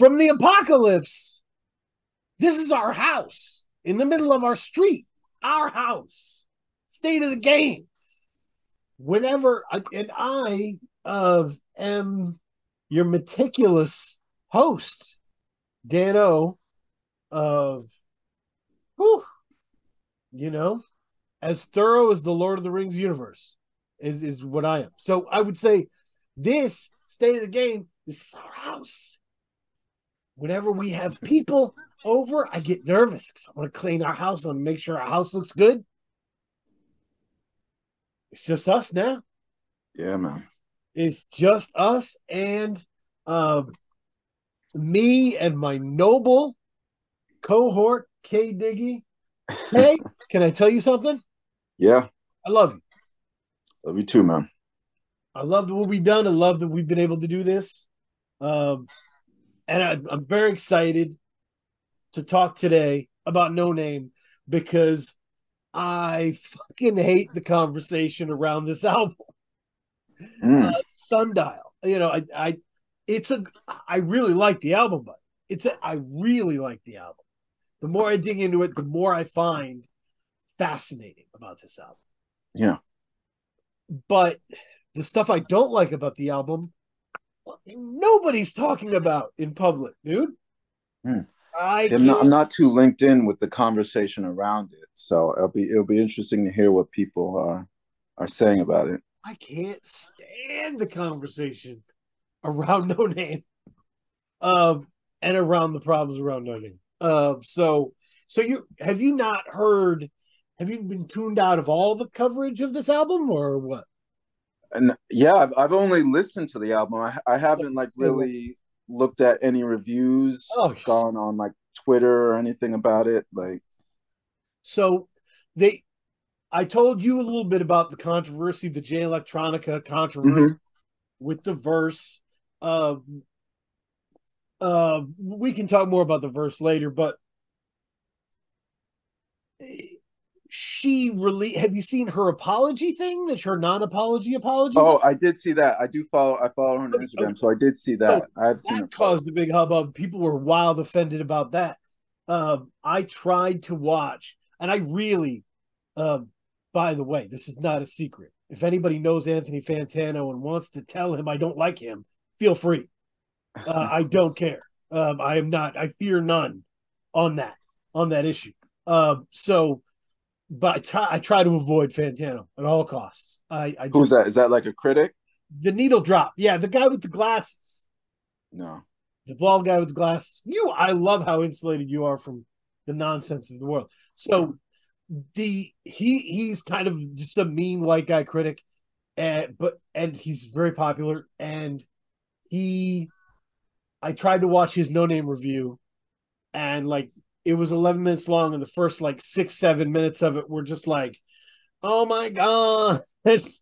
from the apocalypse. This is our house in the middle of our street, our house, state of the game. Whenever and I uh, am your meticulous host, Dano, of whew, you know, as thorough as the Lord of the Rings universe is is what I am. So I would say this state of the game, this is our house. Whenever we have people over, I get nervous because I want to clean our house and make sure our house looks good. It's just us now. Yeah, man. It's just us and um, me and my noble cohort, K Diggy. Hey, can I tell you something? Yeah. I love you. Love you too, man. I love what we've done. I love that we've been able to do this. Um, and I, I'm very excited to talk today about Noname because I fucking hate the conversation around this album. Mm. Uh, Sundial. You know, I, I, it's a, I really like the album, but it's a, I really like the album. The more I dig into it, the more I find fascinating about this album. Yeah. But the stuff I don't like about the album, nobody's talking about in public, dude. Hmm. I I'm not, I'm not too linked in with the conversation around it, so it'll be it'll be interesting to hear what people are are saying about it. I can't stand the conversation around Noname. Um and around the problems around Noname. Uh, so so you have you not heard have you been tuned out of all the coverage of this album or what? And yeah, I've, I've only listened to the album. I, I haven't like really looked at any reviews, Oh, gone on like Twitter or anything about it. Like, So they I told you a little bit about the controversy, the Jay Electronica controversy with the verse. Uh, uh, we can talk more about the verse later, but she really have you seen her apology thing? That's her non-apology apology. oh, I did see that. I do follow. I follow her on Instagram, so I did see that. I've seen that caused a big hubbub. People were wild offended about that. Um, I tried to watch, and I really, um, by the way, this is not a secret. If anybody knows Anthony Fantano and wants to tell him I don't like him, feel free. Uh, I don't care. Um, I am not. I fear none on that on that issue. Um, so, but I try. I try to avoid Fantano at all costs. I, I Who's just- that? Is that like a critic? The needle drop. Yeah, the guy with the glasses No. the bald guy with the glasses. You, I love how insulated you are from the nonsense of the world. So the he he's kind of just a mean white guy critic, and but and he's very popular. And he, I tried to watch his Noname review, and like it was eleven minutes long, and the first like six seven minutes of it were just like, oh my god, it's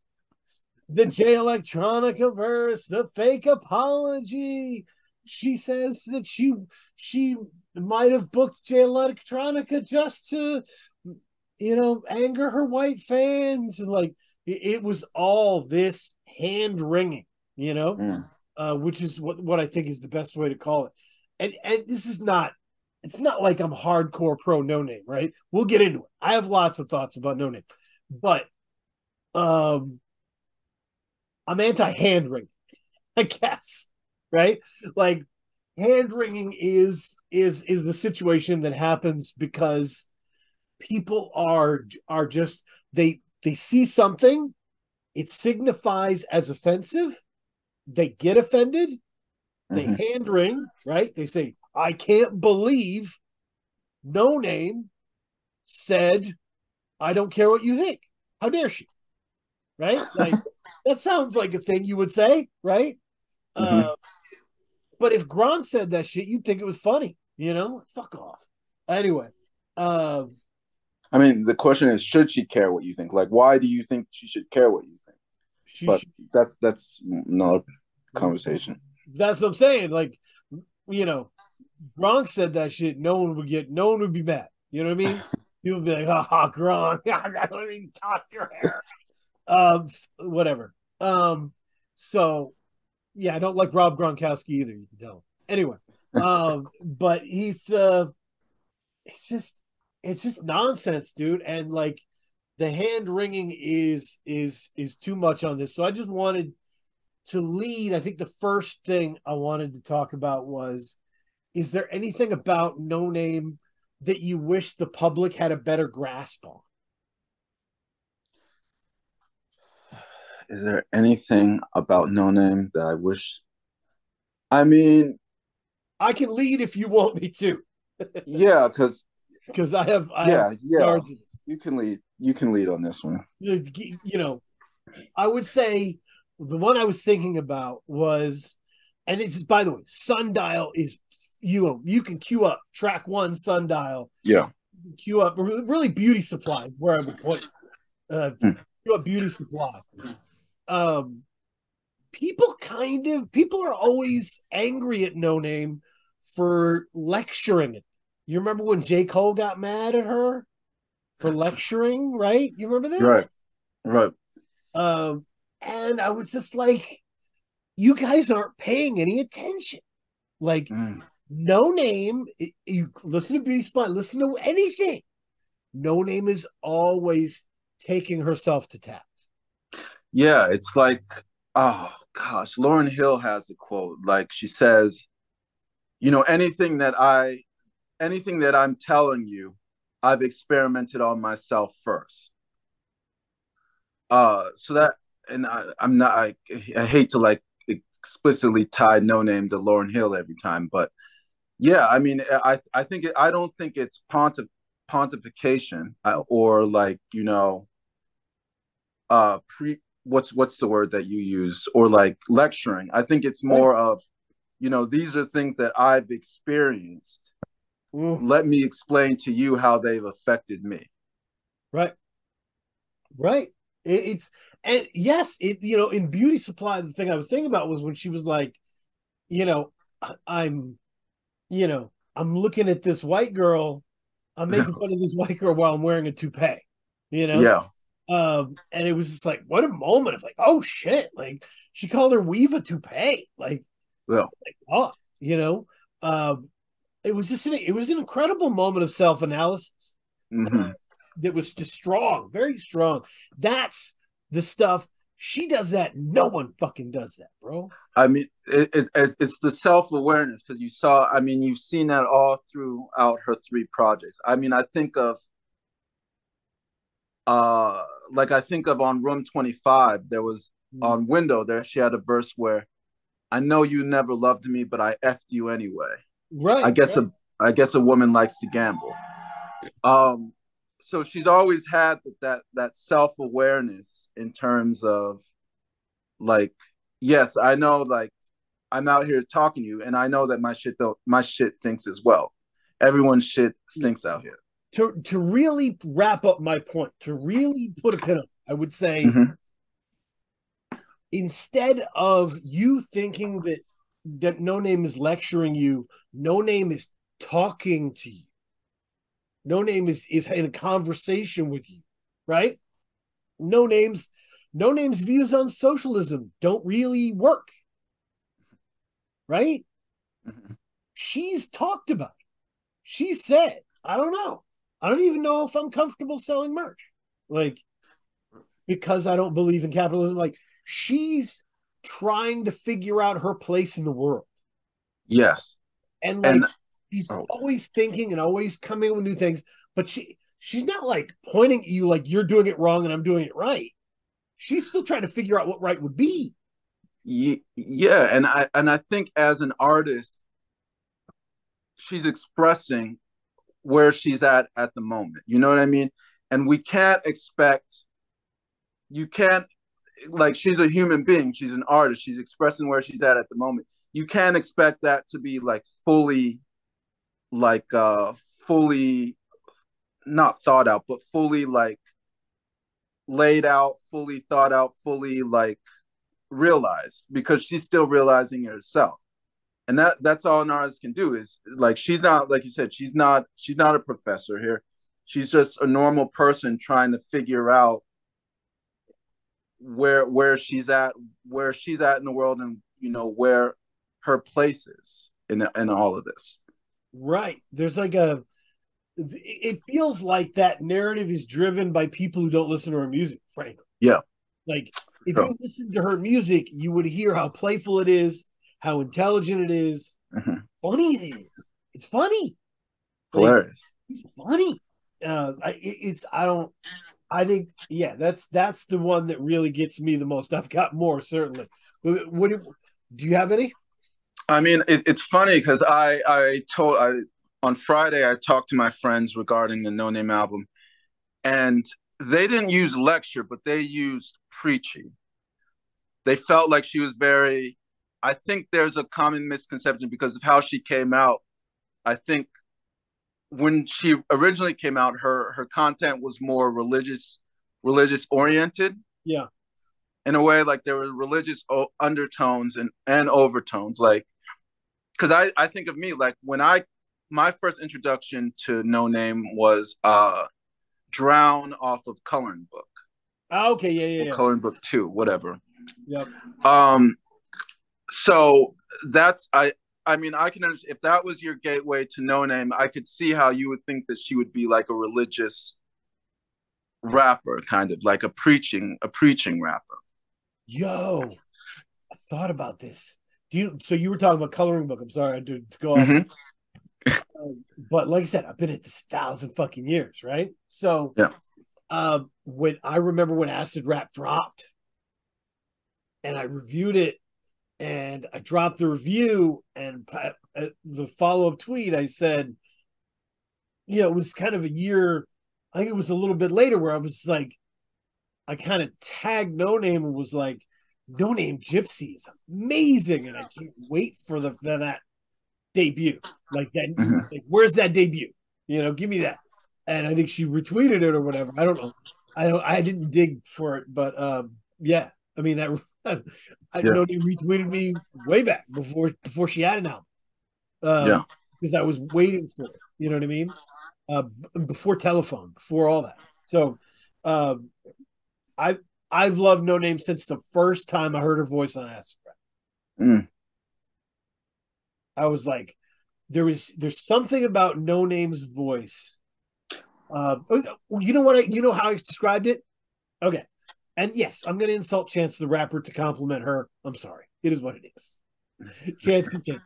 the Jay Electronica verse, the fake apology. She says that she she might have booked Jay Electronica just to you know anger her white fans and like it, it was all this hand wringing you know? Mm. uh, which is what what I think is the best way to call it. And and this is not it's not like I'm hardcore pro Noname right? We'll get into it. I have lots of thoughts about Noname but um I'm anti hand wringing I guess right? Like hand wringing is is is the situation that happens because people are are just they they see something it signifies as offensive they get offended they Mhm. hand wring right? They say i can't believe Noname said i don't care what you think how dare she right like that sounds like a thing you would say right Mhm. uh, but if Gronk said that shit, you'd think it was funny, you know? Fuck off. Anyway, um, I mean, the question is, should she care what you think? Like, why do you think she should care what you think? she, But that's that's another conversation. that's what I'm saying. Like, you know, Gronk said that shit, no one would get, no one would be mad. You know what I mean? People would be like, ha ha, Gronk, let me toss your hair. Um, whatever. Um, so yeah, I don't like Rob Gronkowski either. You can tell. Anyway, um, but he's uh, it's just it's just nonsense, dude. And like the hand wringing is is is too much on this. So I just wanted to lead. I think the first thing I wanted to talk about was: is there anything about Noname that you wish the public had a better grasp on? Is there anything about Noname that I wish? I mean, I can lead if you want me to, yeah, because because I have I yeah, have yeah, you can lead. You can lead on this one. you know, I would say the one I was thinking about was, and it's by the way, Sundial is you know you can queue up track one Sundial, Yeah, queue up really Beauty Supply where I would point, uh, Hmm. queue up Beauty Supply. Um, people kind of people are always angry at Noname for lecturing it. You remember when J Cole got mad at her for lecturing, right? You remember this? right, right. Um, and I was just like, you guys aren't paying any attention. Like, Mm. Noname, you listen to Beauty Spot, listen to anything. Noname is always taking herself to task. Yeah, it's like, oh gosh, Lauryn Hill has a quote. Like she says, you know, anything that I, anything that I'm telling you, I've experimented on myself first. Uh, so that, and I, I'm not, I, I hate to like explicitly tie Noname to Lauryn Hill every time, but yeah, I mean, I, I think it, I don't think it's pontif pontification uh, or like you know, uh, pre what's what's the word that you use? Or like lecturing. I think it's more of you know these are things that i've experienced. Let me explain to you how they've affected me. Right. Right. It, it's and yes, it you know, in beauty supply, the thing I was thinking about was when she was like, you know, I'm, you know, I'm looking at this white girl, I'm making fun of this white girl while I'm wearing a toupee, you know? yeah. Um, and it was just like, what a moment of like, oh shit, like she called her weave a toupee, like, Yeah. like oh, you know, um, it was just an, it was an incredible moment of self analysis hmm that was just strong, very strong. That's the stuff she does. That no one fucking does that, bro. i mean it, it, it's it's the self-awareness because you saw i mean you've seen that all throughout her three projects i mean i think of uh like i think of on room 25 there was on window there she had a verse where i know you never loved me but i effed you anyway Right. I guess right. a I guess a woman likes to gamble. Um, so she's always had that that self awareness in terms of like, yes, I know like I'm out here talking to you, and I know that my shit don't my shit stinks as well. Everyone's shit stinks out here. to to really wrap up my point, to really put a pin on, I would say Mhm. instead of you thinking that that Noname is lecturing you, Noname is talking to you. Noname is is in a conversation with you, right? Noname's, no names views on socialism don't really work. Right? Mhm. She's talked about it. She said, I don't know. I don't even know if I'm comfortable selling merch. Like, because I don't believe in capitalism. Like, she's trying to figure out her place in the world. Yes, And like And- she's oh. always thinking and always coming up with new things, but she she's not like pointing at you like you're doing it wrong and I'm doing it right. She's still trying to figure out what right would be. Yeah, and I and I think as an artist, she's expressing where she's at at the moment. You know what I mean? And we can't expect. You can't like she's a human being. She's an artist. She's expressing where she's at at the moment. You can't expect that to be like fully, like uh fully, not thought out, but fully like laid out, fully thought out, fully like realized because she's still realizing herself. And that that's all an artist can do is like she's not like you said she's not she's not a professor here. She's just a normal person trying to figure out where where she's at where she's at in the world and you know where her place is in in all of this Right. There's like a it feels like that narrative is driven by people who don't listen to her music, frankly. Yeah. Like if you listen to her music, you would hear how playful it is, how intelligent it is, Mhm. funny it is. It's funny. Like, hilarious it's funny. Uh, I, it- it's I don't. I think yeah, that's that's the one that really gets me the most. I've got more certainly. What, what do you have any? I mean, it, it's funny because I I told I on Friday I talked to my friends regarding the Noname album, and they didn't use lecture, but they used preaching. They felt like she was very. I think there's a common misconception because of how she came out. I think when she originally came out, her her content was more religious religious oriented Yeah, in a way like there were religious o- undertones and and overtones like because I, I think of me like when i my first introduction to Noname was uh drown off of coloring book Ah, okay, yeah, yeah, yeah. coloring book two whatever Yep. um so that's i i mean i can understand if that was your gateway to Noname i could see how you would think that she would be like a religious rapper kind of like a preaching a preaching rapper Yo, I thought about this. Do you? So you were talking about coloring book. I'm sorry, I did to go off. Mhm. Um, but like I said, I've been at this thousand fucking years, right? So Yeah. Um, when I remember when Acid Rap dropped, and I reviewed it, and I dropped the review, and uh, the follow up tweet, I said, you know, it was kind of a year. I think it was a little bit later where I was like, I kind of tagged Noname and was like, Noname Gypsy is amazing, and I can't wait for the for that debut. Like that, Mhm. like where's that debut? You know, give me that. And I think she retweeted it or whatever. I don't know. I don't. I didn't dig for it, but um, yeah. I mean that. I Yeah. know they retweeted me way back before before she had an album. Uh, Yeah. because I was waiting for it. You know what I mean? Uh, b- before Telefone, before all that. So, um, I I've loved Noname since the first time I heard her voice on Rap. Mm. I was like, there was there's something about Noname's voice. Uh, you know what? I, you know how I described it. Okay, and yes, I'm going to insult Chance the rapper to compliment her. I'm sorry. It is what it is. Chance continue.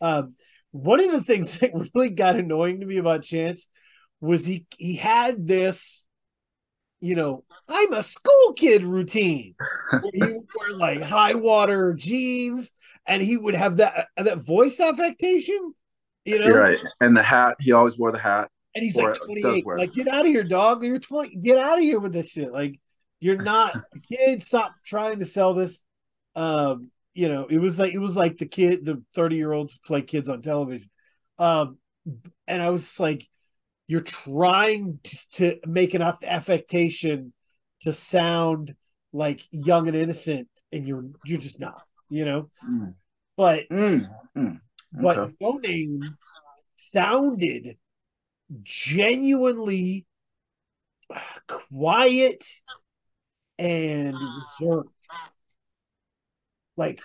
Um, one of the things that really got annoying to me about Chance was he he had this, you know, I'm a school kid routine he would wear like high water jeans and he would have that that voice affectation, you know, You're right. And the hat, he always wore the hat. and he's like 28. Like, get out of here, dog. You're 20. Get out of here with this shit. Like, you're not a kid. Stop trying to sell this. Um, you know, it was like it was like the kid, the 30 year olds play kids on television. Um, and I was like, you're trying to, to make enough affectation to sound like young and innocent, and you're you're just not, you know. Mm. But Mm. Mm. but Okay. Noname sounded genuinely quiet and reserved. Like,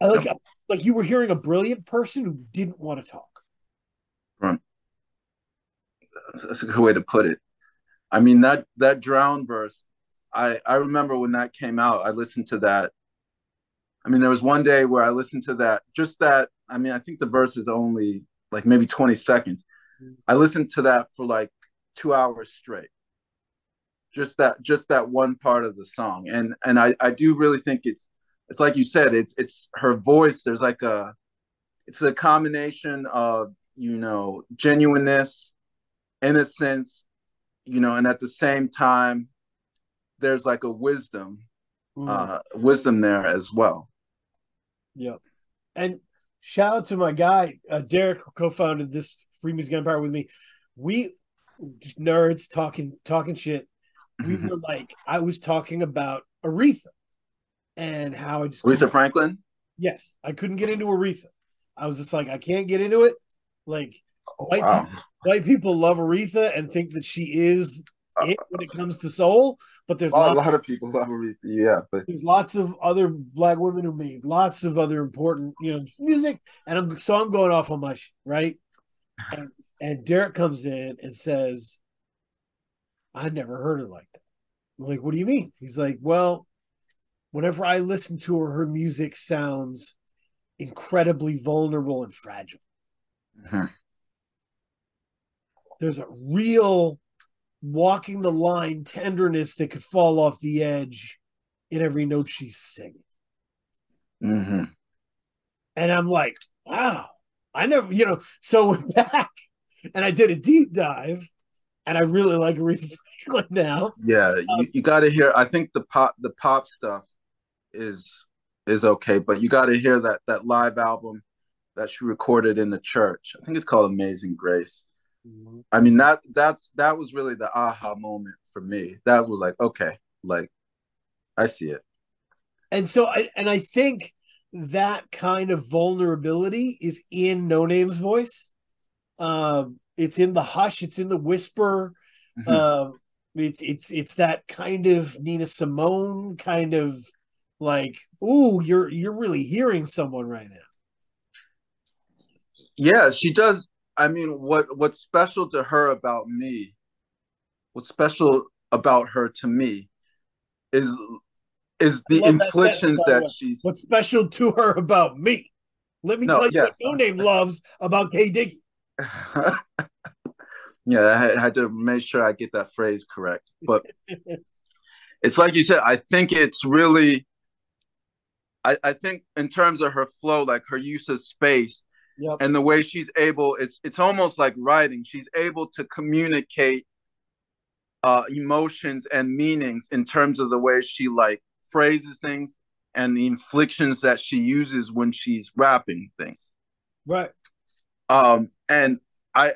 I like like you were hearing a brilliant person who didn't want to talk. That's, that's a good way to put it. I mean that that drown verse. I I remember when that came out. I listened to that. I mean, there was one day where I listened to that. Just that. I mean, I think the verse is only like maybe twenty seconds. Mm-hmm. I listened to that for like two hours straight. Just that, just that one part of the song, and and I I do really think it's it's like you said. It's it's her voice. There's like a, it's a combination of you know genuineness innocence, you know, and at the same time, there's like a wisdom, uh, wisdom there as well. Yeah. And shout out to my guy, uh, Derek, who co-founded this Free Music Empire with me. We just nerds talking talking shit. We were like, I was talking about Aretha and how I just Aretha Franklin. yes, I couldn't get into Aretha. I was just like, I can't get into it. Like Oh, white wow. people, white people love Aretha and think that she is it when it comes to soul, but there's a lot, of people love Aretha. Yeah, but there's lots of other black women who made lots of other important, you know, music. And I'm so I'm going off on my sh- right. And, and Derek comes in and says, "I never heard it like that." I'm like, "What do you mean?" He's like, "Well, whenever I listen to her, her music sounds incredibly vulnerable and fragile." Mhm. There's a real walking the line tenderness that could fall off the edge in every note she's singing. Mhm. And I'm like, wow, I never, you know, so went back and I did a deep dive and I really like Aretha Franklin now. yeah, you, you got to hear. I think the pop the pop stuff is is okay, but you got to hear that that live album that she recorded in the church. I think it's called Amazing Grace. I mean that that's that was really the aha moment for me. That was like okay, like I see it. And so I and I think that kind of vulnerability is in Noname's voice. Um, it's in the hush, it's in the whisper. Mhm. Um, it's it's it's that kind of Nina Simone kind of like, ooh, you're you're really hearing someone right now. yeah, she does. I mean, what what's special to her about me? What's special about her to me is is the that inflictions sentence, that she's What's special to her about me? Let me No, tell you yes. what Noname loves about K Dickey. yeah, I had, had to make sure I get that phrase correct. But it's like you said, I think it's really I, I think in terms of her flow, like her use of space Yep. and the way she's able, it's it's almost like writing. She's able to communicate uh emotions and meanings in terms of the way she like phrases things and the inflictions that she uses when she's rapping things. Right. um and i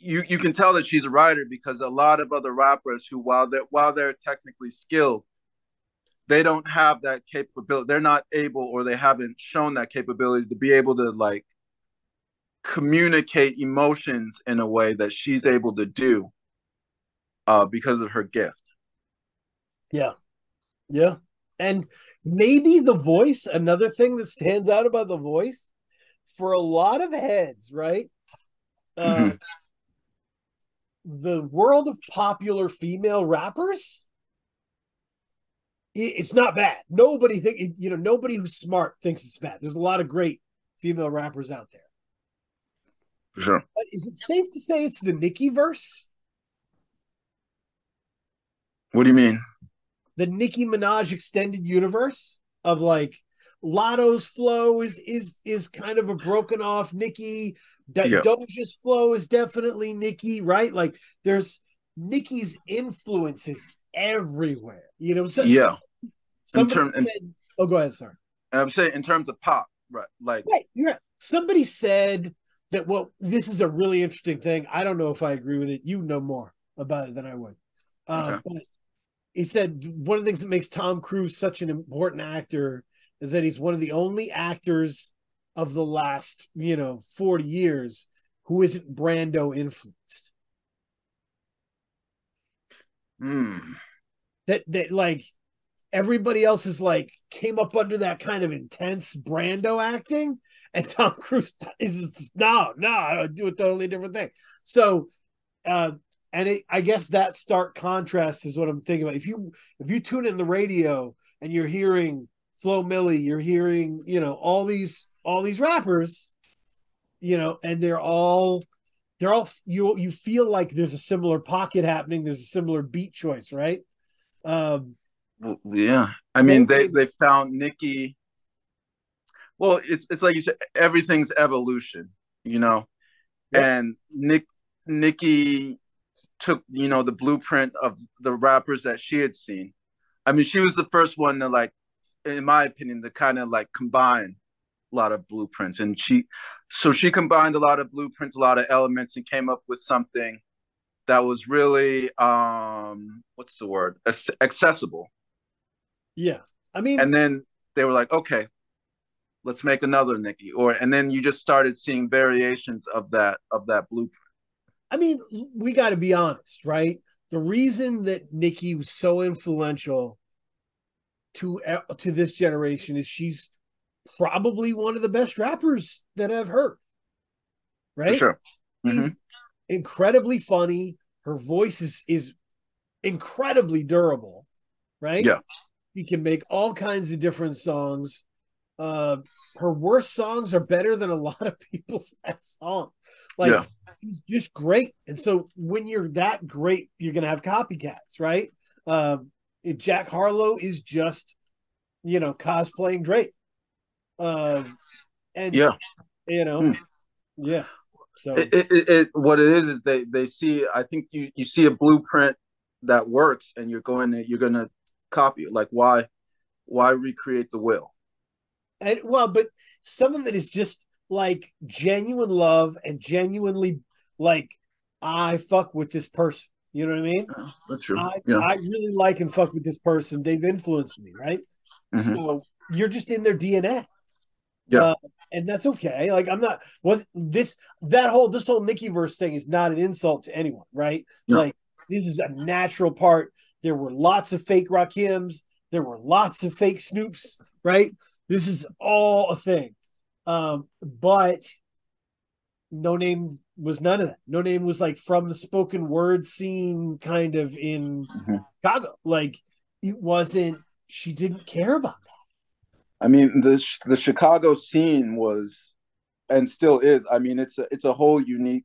you you can tell that she's a writer because a lot of other rappers who while they're while they're technically skilled they don't have that capability they're not able or they haven't shown that capability to be able to like communicate emotions in a way that she's able to do uh because of her gift Yeah. Yeah. And maybe the voice, another thing that stands out about the voice for a lot of heads, right? Uh, Mhm. The world of popular female rappers, it's not bad. Nobody think you know. Nobody who's smart thinks it's bad. There's a lot of great female rappers out there. For sure But is it safe to say it's the Nicki verse? what do you mean the Nicki Minaj extended universe of like Latto's flow is is is kind of a broken off Nicki. Da- Yeah. Doja's flow is definitely Nicki, right? Like there's Nicki's influences everywhere. You know, so, yeah somebody term- in- oh, go ahead, sir. i'm saying in terms of pop right like Right, you're. Somebody said that. Well, this is a really interesting thing. I don't know if I agree with it. You know more about it than I would. Okay. But he said one of the things that makes Tom Cruise such an important actor is that he's one of the only actors of the last, you know, forty years who isn't Brando influenced. hmm. That that like everybody else is like came up under that kind of intense Brando acting, and Tom Cruise is no, no, I do a totally different thing. So, uh, and it, I guess that stark contrast is what I'm thinking about. If you if you tune in the radio and you're hearing Flo Milli, you're hearing you know all these all these rappers, you know, and they're all they're all you you feel like there's a similar pocket happening. There's a similar beat choice, right? Um, yeah, I mean they they found Nicki. Well, it's it's like you said, everything's evolution, you know, Yep. and Nick Nicki took you know the blueprint of the rappers that she had seen. I mean, she was the first one to like, in my opinion, to kind of like combine a lot of blueprints, and she, so she combined a lot of blueprints, a lot of elements, and came up with something that was really um what's the word? Ac- accessible. Yeah, I mean, and then they were like, okay, let's make another Nicki, or and then you just started seeing variations of that of that blueprint. I mean, we got to be honest, right? the reason that Nicki was so influential to to this generation is she's probably one of the best rappers that I've heard. Right? For sure. Mhm. incredibly funny. Her voice is is incredibly durable, right? Yeah. She can make all kinds of different songs. Uh, her worst songs are better than a lot of people's best songs. Like Yeah. she's just great. And so when you're that great, you're gonna have copycats, right? Um, if Jack Harlow is just, you know, cosplaying Drake. Um, and Yeah. you know, Hmm. yeah. So it, it, it, what it is is they they see i think you you see a blueprint that works and you're going to you're to copy it like why why recreate the will And well, but some of it is just like genuine love and genuinely like I fuck with this person. You know what I mean? that's true I, yeah I really like and fuck with this person. They've influenced me, right? Mhm. So you're just in their DNA. Yeah. Uh, and that's okay. Like I'm not what this that whole this whole Nicki verse thing is not an insult to anyone, right? No. Like this is a natural part. There were lots of fake Rakims, there were lots of fake Snoops, right? This is all a thing. Um, but Noname was none of that. Noname was like from the spoken word scene kind of in Mhm. Chicago. Like it wasn't she didn't care about that. i mean the the chicago scene was and still is i mean it's a it's a whole unique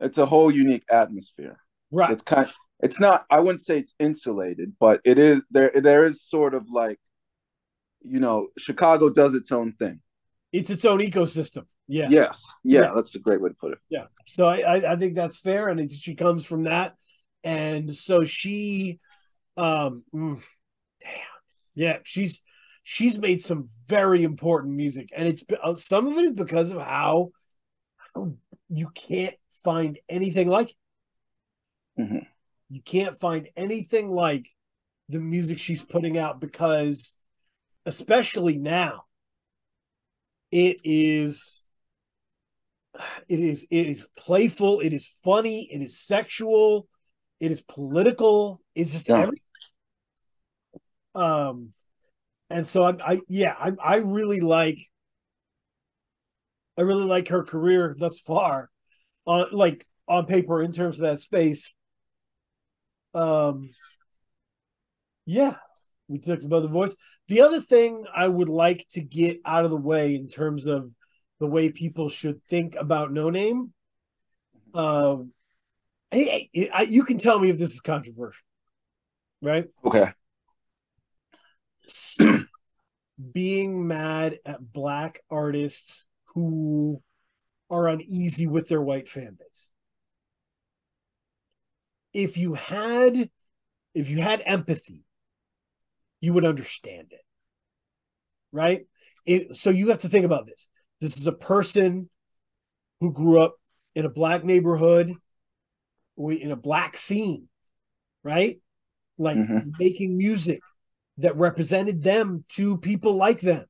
it's a whole unique atmosphere Right. it's kind it's not i wouldn't say it's insulated but it is there there is sort of like you know chicago does its own thing It's its own ecosystem. Yeah. yes yeah, Yeah. that's a great way to put it Yeah. So I, I, I think that's fair. And she comes from that. And so she um mm, damn. Yeah, she's she's made some very important music. And it's uh, some of it is because of how, how you can't find anything like it. Mhm. You can't find anything like the music she's putting out because especially now it is it is it is playful it is funny it is sexual it is political it's just Yeah. everything um and so I, I yeah I, I really like i really like her career thus far on like on paper in terms of that space um yeah we talked about the voice. The other thing i would like to get out of the way in terms of the way people should think about Noname um hey, I, you can tell me if this is controversial right? Okay. Being mad at black artists who are uneasy with their white fan base. If you had if you had empathy, you would understand it. Right? It, so you have to think about this. This is a person who grew up in a black neighborhood, in a black scene, right? Like Mhm. making music that represented them to people like them.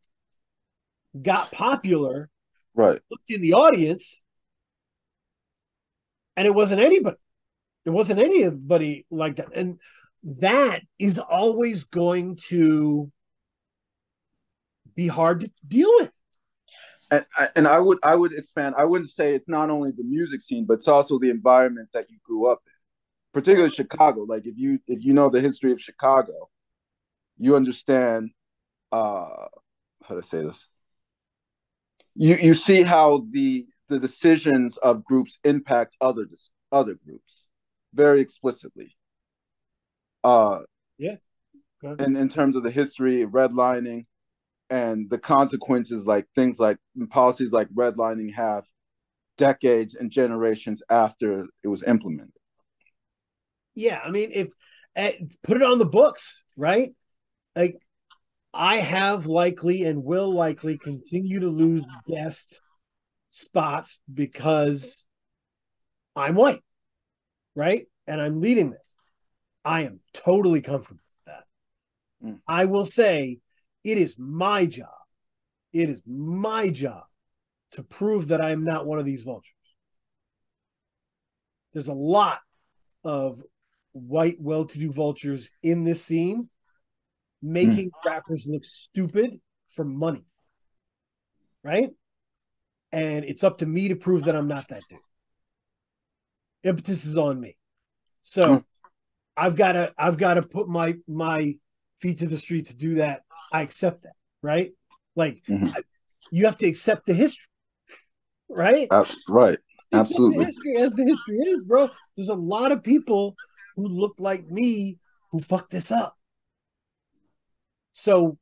Got popular, right looked in the audience, and it wasn't anybody. It wasn't anybody like that. And that is always going to be hard to deal with. and, and i would i would expand i wouldn't say it's not only the music scene but it's also the environment that you grew up in particularly chicago. Like if you if you know the history of chicago you understand uh how to say this. You you see how the the decisions of groups impact other other groups very explicitly uh Okay. in in terms of the history of redlining and the consequences like things like policies like redlining have decades and generations after it was implemented Yeah, I mean, if eh, put it on the books, right? Like, I have likely and will likely continue to lose guest spots because I'm white, right? And I'm leading this. I am totally comfortable with that. Mm. I will say it is my job. It is my job to prove that I am not one of these vultures. There's a lot of white well-to-do vultures in this scene making rappers look stupid for money. Right? And it's up to me to prove that I'm not that dude. Impetus is on me. So Hmm. I've got to I've got to put my my feet to the street to do that. I accept that, right? Like Mhm. I- you have to accept the history. Right? Uh, right. Absolutely. history as the history is, bro. There's a lot of people who look like me who fucked this up. So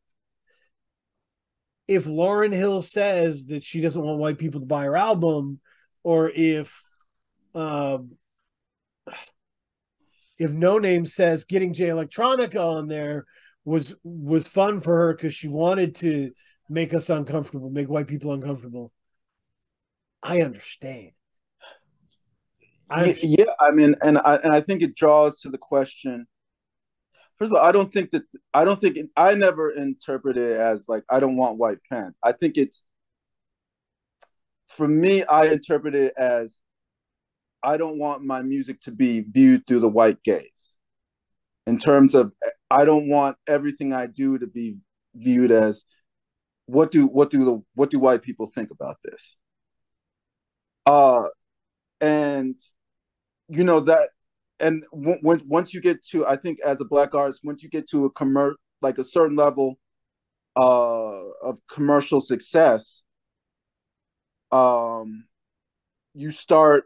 if Lauryn Hill says that she doesn't want white people to buy her album, or if um if Noname says getting Jay Electronica on there was was fun for her because she wanted to make us uncomfortable, make white people uncomfortable. I understand. I yeah, I mean, and I and I think it draws to the question. First of all, I don't think that I don't think it, I never interpret it as like I don't want white fans. I think it's for me. I interpret it as I don't want my music to be viewed through the white gaze. In terms of, I don't want everything I do to be viewed as what do what do the what do white people think about this? Uh, and you know that and once you get to i think as a black artist once you get to a commer like a certain level uh of commercial success um you start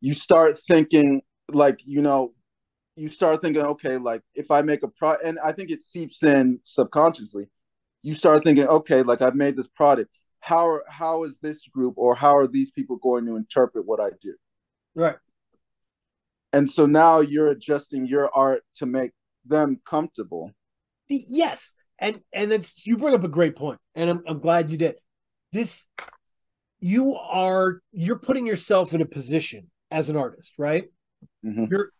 you start thinking like you know you start thinking okay like if i make a pro and i think it seeps in subconsciously. You start thinking okay like i've made this product. How are, how is this group or how are these people going to interpret what i do? Right. and so now you're adjusting your art to make them comfortable. Yes, and and that's you bring up a great point, and I'm I'm glad you did. This, you are you're putting yourself in a position as an artist, right? Mhm. You're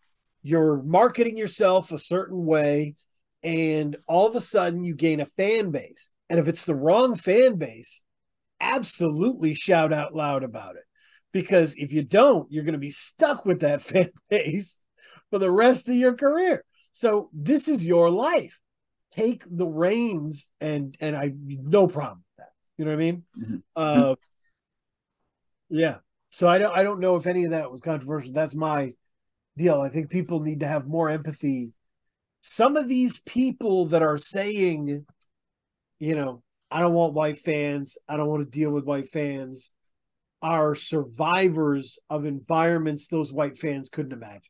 you're marketing yourself a certain way, and all of a sudden you gain a fan base, and if it's the wrong fan base, absolutely shout out loud about it, because if you don't, you're going to be stuck with that fan base for the rest of your career. So this is your life take the reins and and I no problem with that. You know what I mean? Mhm. Uh yeah. So I don't I don't know if any of that was controversial. That's my deal. I think people need to have more empathy. Some of these people that are saying, you know, I don't want white fans, I don't want to deal with white fans, are survivors of environments those white fans couldn't imagine.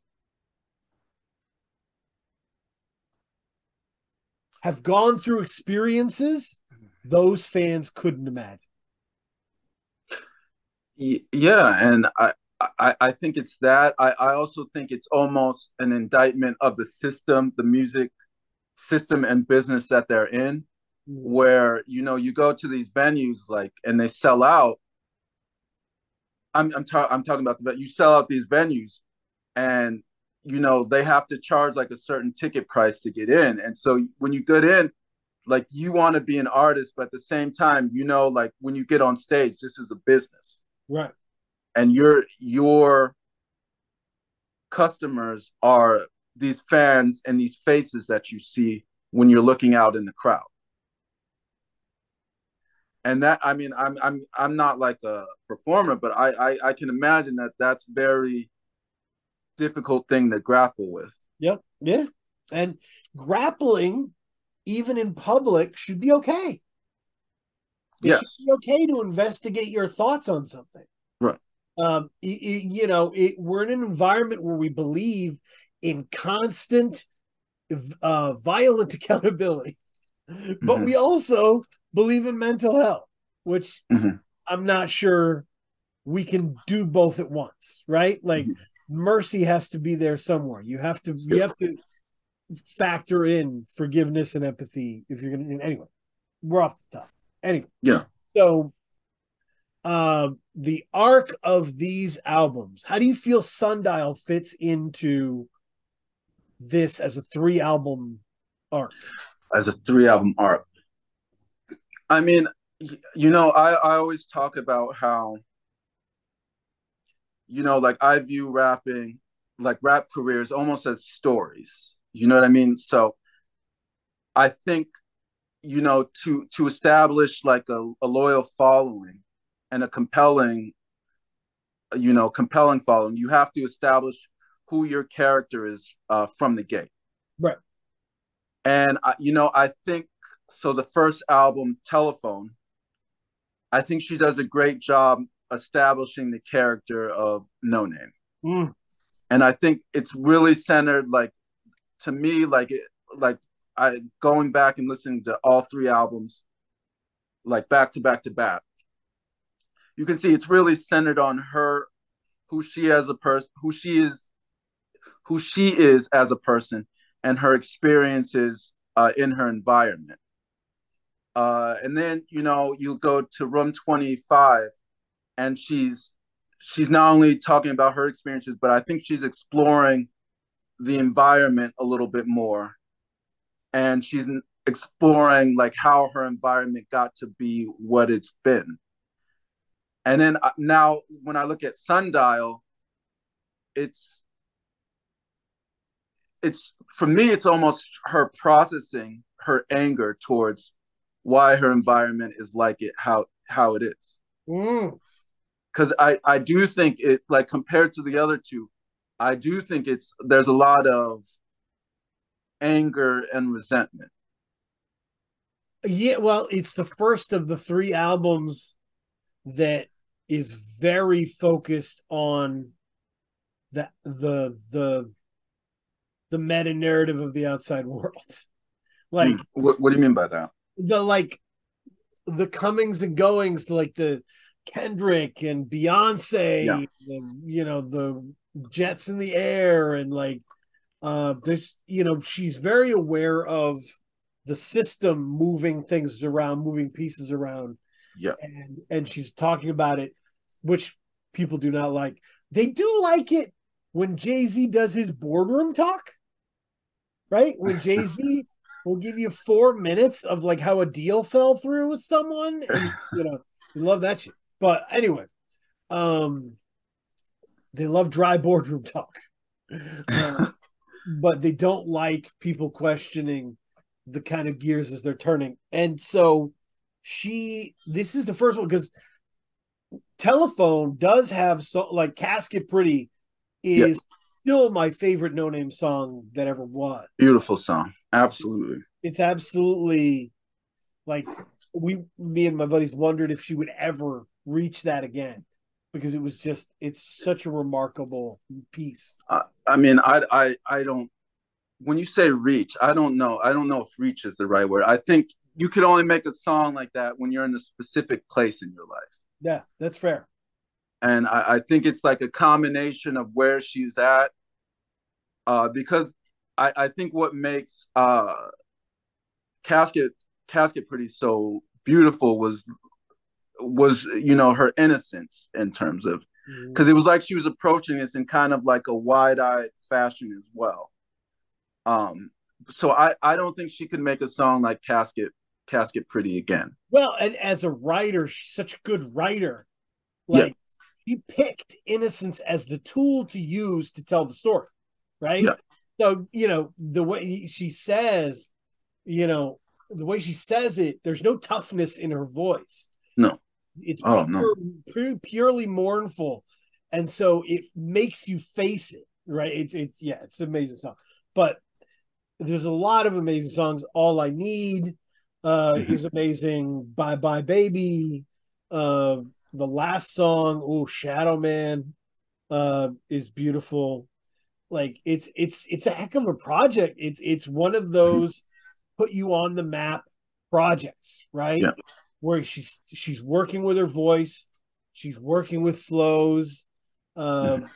Have gone through experiences mm-hmm. those fans couldn't imagine. Yeah and I, I i think it's that. I i also think it's almost an indictment of the system the music system and business that they're in mm. where you know you go to these venues like and they sell out. I'm i'm, ta- I'm talking about the you sell out these venues and you know they have to charge like a certain ticket price to get in. And so when you get in like you want to be an artist but at the same time you know like when you get on stage this is a business Right. and your your customers are these fans and these faces that you see when you're looking out in the crowd and that i mean i'm i'm i'm not like a performer but i i, I can imagine that that's very difficult thing to grapple with Yep. Yeah. And grappling, even in public, should be okay. It yes should be okay to investigate your thoughts on something. Right. Um, y- y- you know, it, we're in an environment where we believe in constant, uh, violent accountability, but Mhm. we also believe in mental health, which Mhm. I'm not sure we can do both at once, right? Like Mhm. mercy has to be there somewhere. You have to you have to factor in forgiveness and empathy if you're gonna anyway. We're off the top. Anyway. Yeah. So uh, the arc of these albums, how do you feel Sundial fits into this as a three album arc? as a three album arc i mean you know i i always talk about how you know, like I view rapping, like rap careers, almost as stories. You know what I mean? So I think, you know, to to establish like a, a loyal following and a compelling, you know, compelling following, you have to establish who your character is uh, from the gate. Right. And I, you know, I think so. The first album, Telefone, I think she does a great job establishing the character of Noname. Mm. And I think it's really centered, like to me, like it, like I going back and listening to all three albums, like back to back to back. You can see it's really centered on her, who she as a person, who she is, who she is as a person, and her experiences uh, in her environment. Uh, and then you know you go to room 25 and she's she's not only talking about her experiences but i think she's exploring the environment a little bit more and she's exploring like how her environment got to be what it's been and then uh, now when i look at sundial it's it's for me it's almost her processing her anger towards why her environment is like it how how it is Mm. because I I do think it like compared to the other two, I do think it's there's a lot of anger and resentment. Yeah, well, it's the first of the three albums that is very focused on the the the the meta narrative of the outside world. Like Hmm. what, what do you mean by that? the like the comings and goings, like the Kendrick and Beyonce, Yeah. and you know the jets in the air, and like uh, this, you know, she's very aware of the system moving things around, moving pieces around, Yeah. and and she's talking about it, which people do not like. They do like it when Jay Z does his boardroom talk, right? When Jay Z will give you four minutes of like how a deal fell through with someone, and you know, you love that shit. But anyway, um, they love dry boardroom talk, Uh, but they don't like people questioning the kind of gears as they're turning. And so she, this is the first one because Telefone does have so like casket pretty is still my favorite Noname song that ever was Beautiful song, absolutely. it's absolutely like we me and my buddies wondered if she would ever reach that again because it was just it's such a remarkable piece I, I mean, I I I don't. When you say reach, I don't know. I don't know if reach is the right word. I think you could only make a song like that when you're in a specific place in your life. yeah that's fair and I, I think it's like a combination of where she's at uh, because I, I think what makes uh, casket casket pretty so beautiful was was you know her innocence in terms of because it was like she was approaching this in kind of like a wide-eyed fashion as well um so i i don't think she could make a song like casket casket pretty again well and as a writer she's such a good writer Yeah. like she picked innocence as the tool to use to tell the story right Yeah. so you know the way she says you know the way she says it there's no toughness in her voice. It's Oh, pure, no. pure- purely mournful. And so it makes you face it right? It's it's yeah it's an amazing song. But there's a lot of amazing songs. All i need uh Mhm. is amazing. Bye bye baby uh the last song oh shadow man uh is beautiful. Like it's it's it's a heck of a project. It's it's one of those put you on the map projects right? Yeah. Where she's she's working with her voice she's working with flows um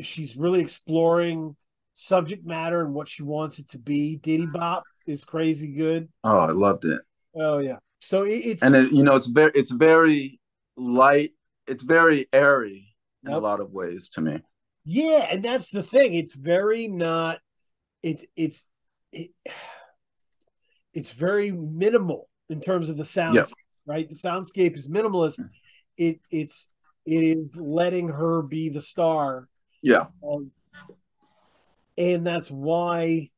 she's really exploring subject matter and what she wants it to be. Diddy bop is crazy good. Oh i loved it. Oh yeah. So it, it's and it, you know it's very it's very light it's very airy in a lot of ways to me. Yeah, and that's the thing. It's very not. It's it's it, it's very minimal in terms of the sound. Yeah. Right, the soundscape is minimalist. Mm. It it's It is letting her be the star. Yeah. Um, and that's why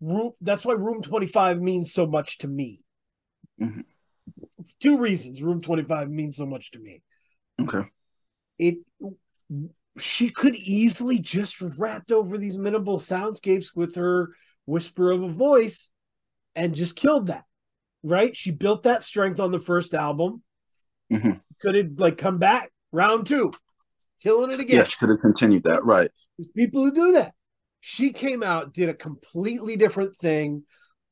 room that's why room 25 means so much to me. Mhm. It's two reasons room 25 means so much to me. Okay. It she could easily just wrapped over these minimal soundscapes with her whisper of a voice and just killed that. Right? She built that strength on the first album. Mhm. Could have like come back round two, killing it again. Yeah, she could have continued that. Right. There's people who do that. She came out, did a completely different thing,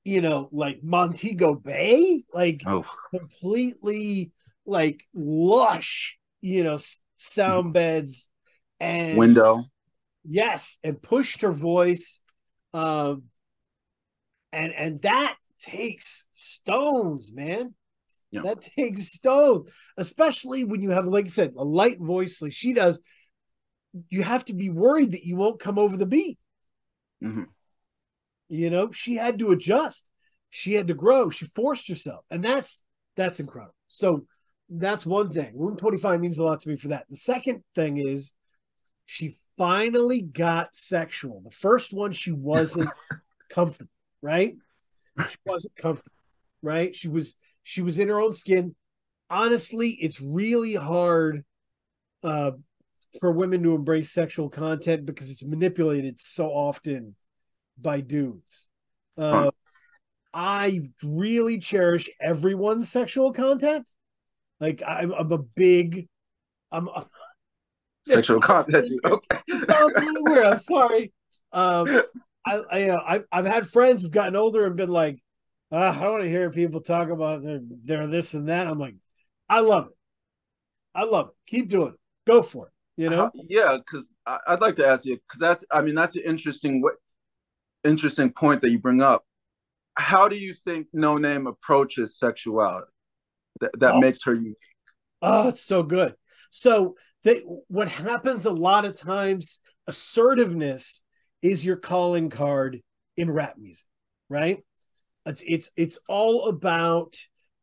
you know, like Montego Bay, like Oh. completely like lush, you know, sound beds and Window. yes, and pushed her voice. Um and and that takes stones, man. Yeah. That takes stones, especially when you have, like I said, a light voice like she does. You have to be worried that you won't come over the beat. Mhm. You know, she had to adjust. She had to grow. She forced herself, and that's that's incredible. So that's one thing. Room twenty five means a lot to me for that. The second thing is she finally got sexual. The first one, she wasn't comfortable, right? She wasn't comfortable, right? She was she was in her own skin. Honestly, it's really hard uh, for women to embrace sexual content because it's manipulated so often by dudes. Uh. I really cherish everyone's sexual content. Like I'm, I'm a big, I'm Sexual content. dude. Okay. it sounds a little weird. I'm sorry. Um, I, I, uh, I, I've had friends who've gotten older and been like, "Ah, I don't want to hear people talk about their, their this and that. I'm like, I love it. I love it. Keep doing it. Go for it. You know? How- yeah, because I'd like to ask you because that's I mean that's an interesting what interesting point that you bring up. How do you think Noname approaches sexuality that, that Oh. makes her unique? Oh, it's so good. So they, what happens a lot of times, assertiveness is your calling card in rap music, right? It's it's it's all about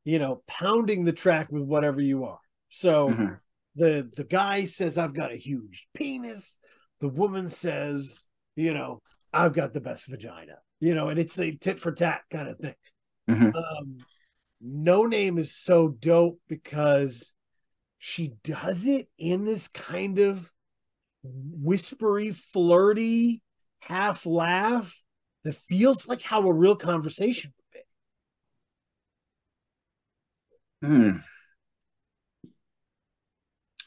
you know pounding the track with whatever you are. So Mhm. the the guy says I've got a huge penis. The woman says, you know, I've got the best vagina. You know, and it's a tit for tat kind of thing. Mhm. Um, Noname is so dope because she does it in this kind of whispery, flirty, half laugh that feels like how a real conversation would be. Hmm.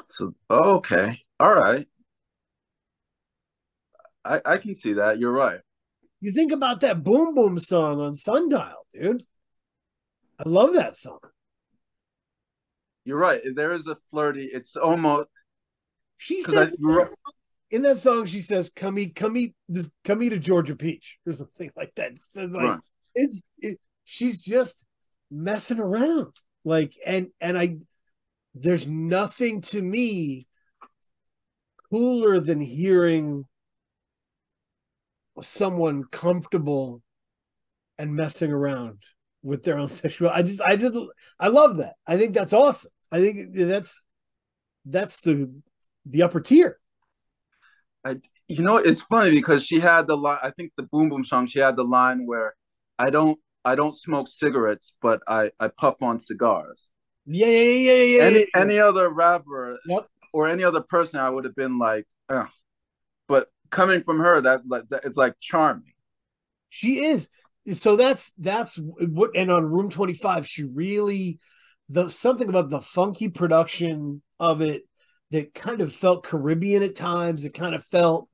So okay, all right. I I can see that. You're right. You think about that boom boom song on Sundial, dude. I love that song. You're right. There is a flirty. It's almost She says I- in that, song, in that song, she says, "Come eat, come eat this, come eat a Georgia peach," or something like that. She says like right. it's it, she's just messing around, like and and I there's nothing to me cooler than hearing someone comfortable and messing around with their own sexual. I just I just I love that. I think that's awesome. I think that's that's the the upper tier. I, you know, it's funny because she had the line. I think the Boom Boom song. She had the line where I don't, I don't smoke cigarettes, but I, I puff on cigars. Yeah, yeah, yeah, yeah, yeah. any, yeah. any other rapper Yep. or any other person, I would have been like, Ugh. but coming from her, that, like, that it's like charming. She is. So that's that's what and on room 25 she really the something about the funky production of it that kind of felt Caribbean at times. It kind of felt,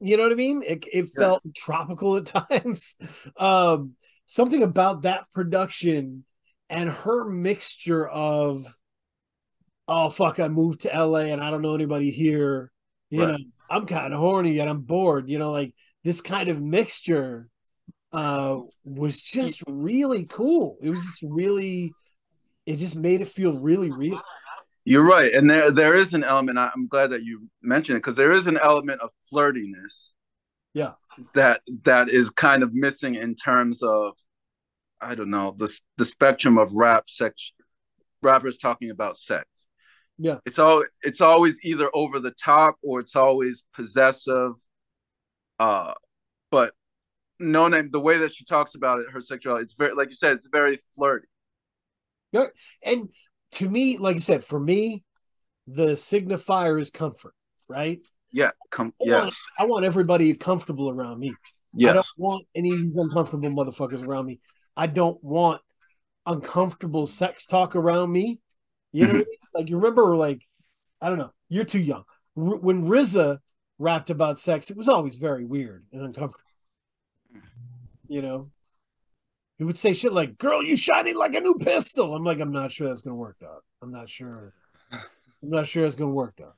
you know what I mean? It it Yeah. felt tropical at times. Um something about that production and her mixture of oh fuck, I moved to LA and I don't know anybody here. You Right. know, I'm kind of horny and I'm bored, you know, like this kind of mixture uh was just really cool. It was just really it just made it feel really real. You're right, and there there is an element. I'm glad that you mentioned it because there is an element of flirtiness. Yeah. That that is kind of missing in terms of, I don't know, the the spectrum of rap sex, rappers talking about sex. Yeah. It's all it's always either over the top or it's always possessive. Uh but Noname the way that she talks about it, her sexuality, it's very like you said, it's very flirty. Yeah, and to me, like I said, for me, the signifier is comfort, right? Yeah. Come I yes. want, I want everybody comfortable around me. Yes. I don't want any of these uncomfortable motherfuckers around me. I don't want uncomfortable sex talk around me. You know what I mm-hmm. mean? Like you remember, like I don't know, you're too young. R- when RZA rapped about sex, it was always very weird and uncomfortable. Mm-hmm. You know, he would say shit like, "Girl, you shining like a new pistol." I'm like, I'm not sure that's gonna work out. I'm not sure. I'm not sure it's gonna work out.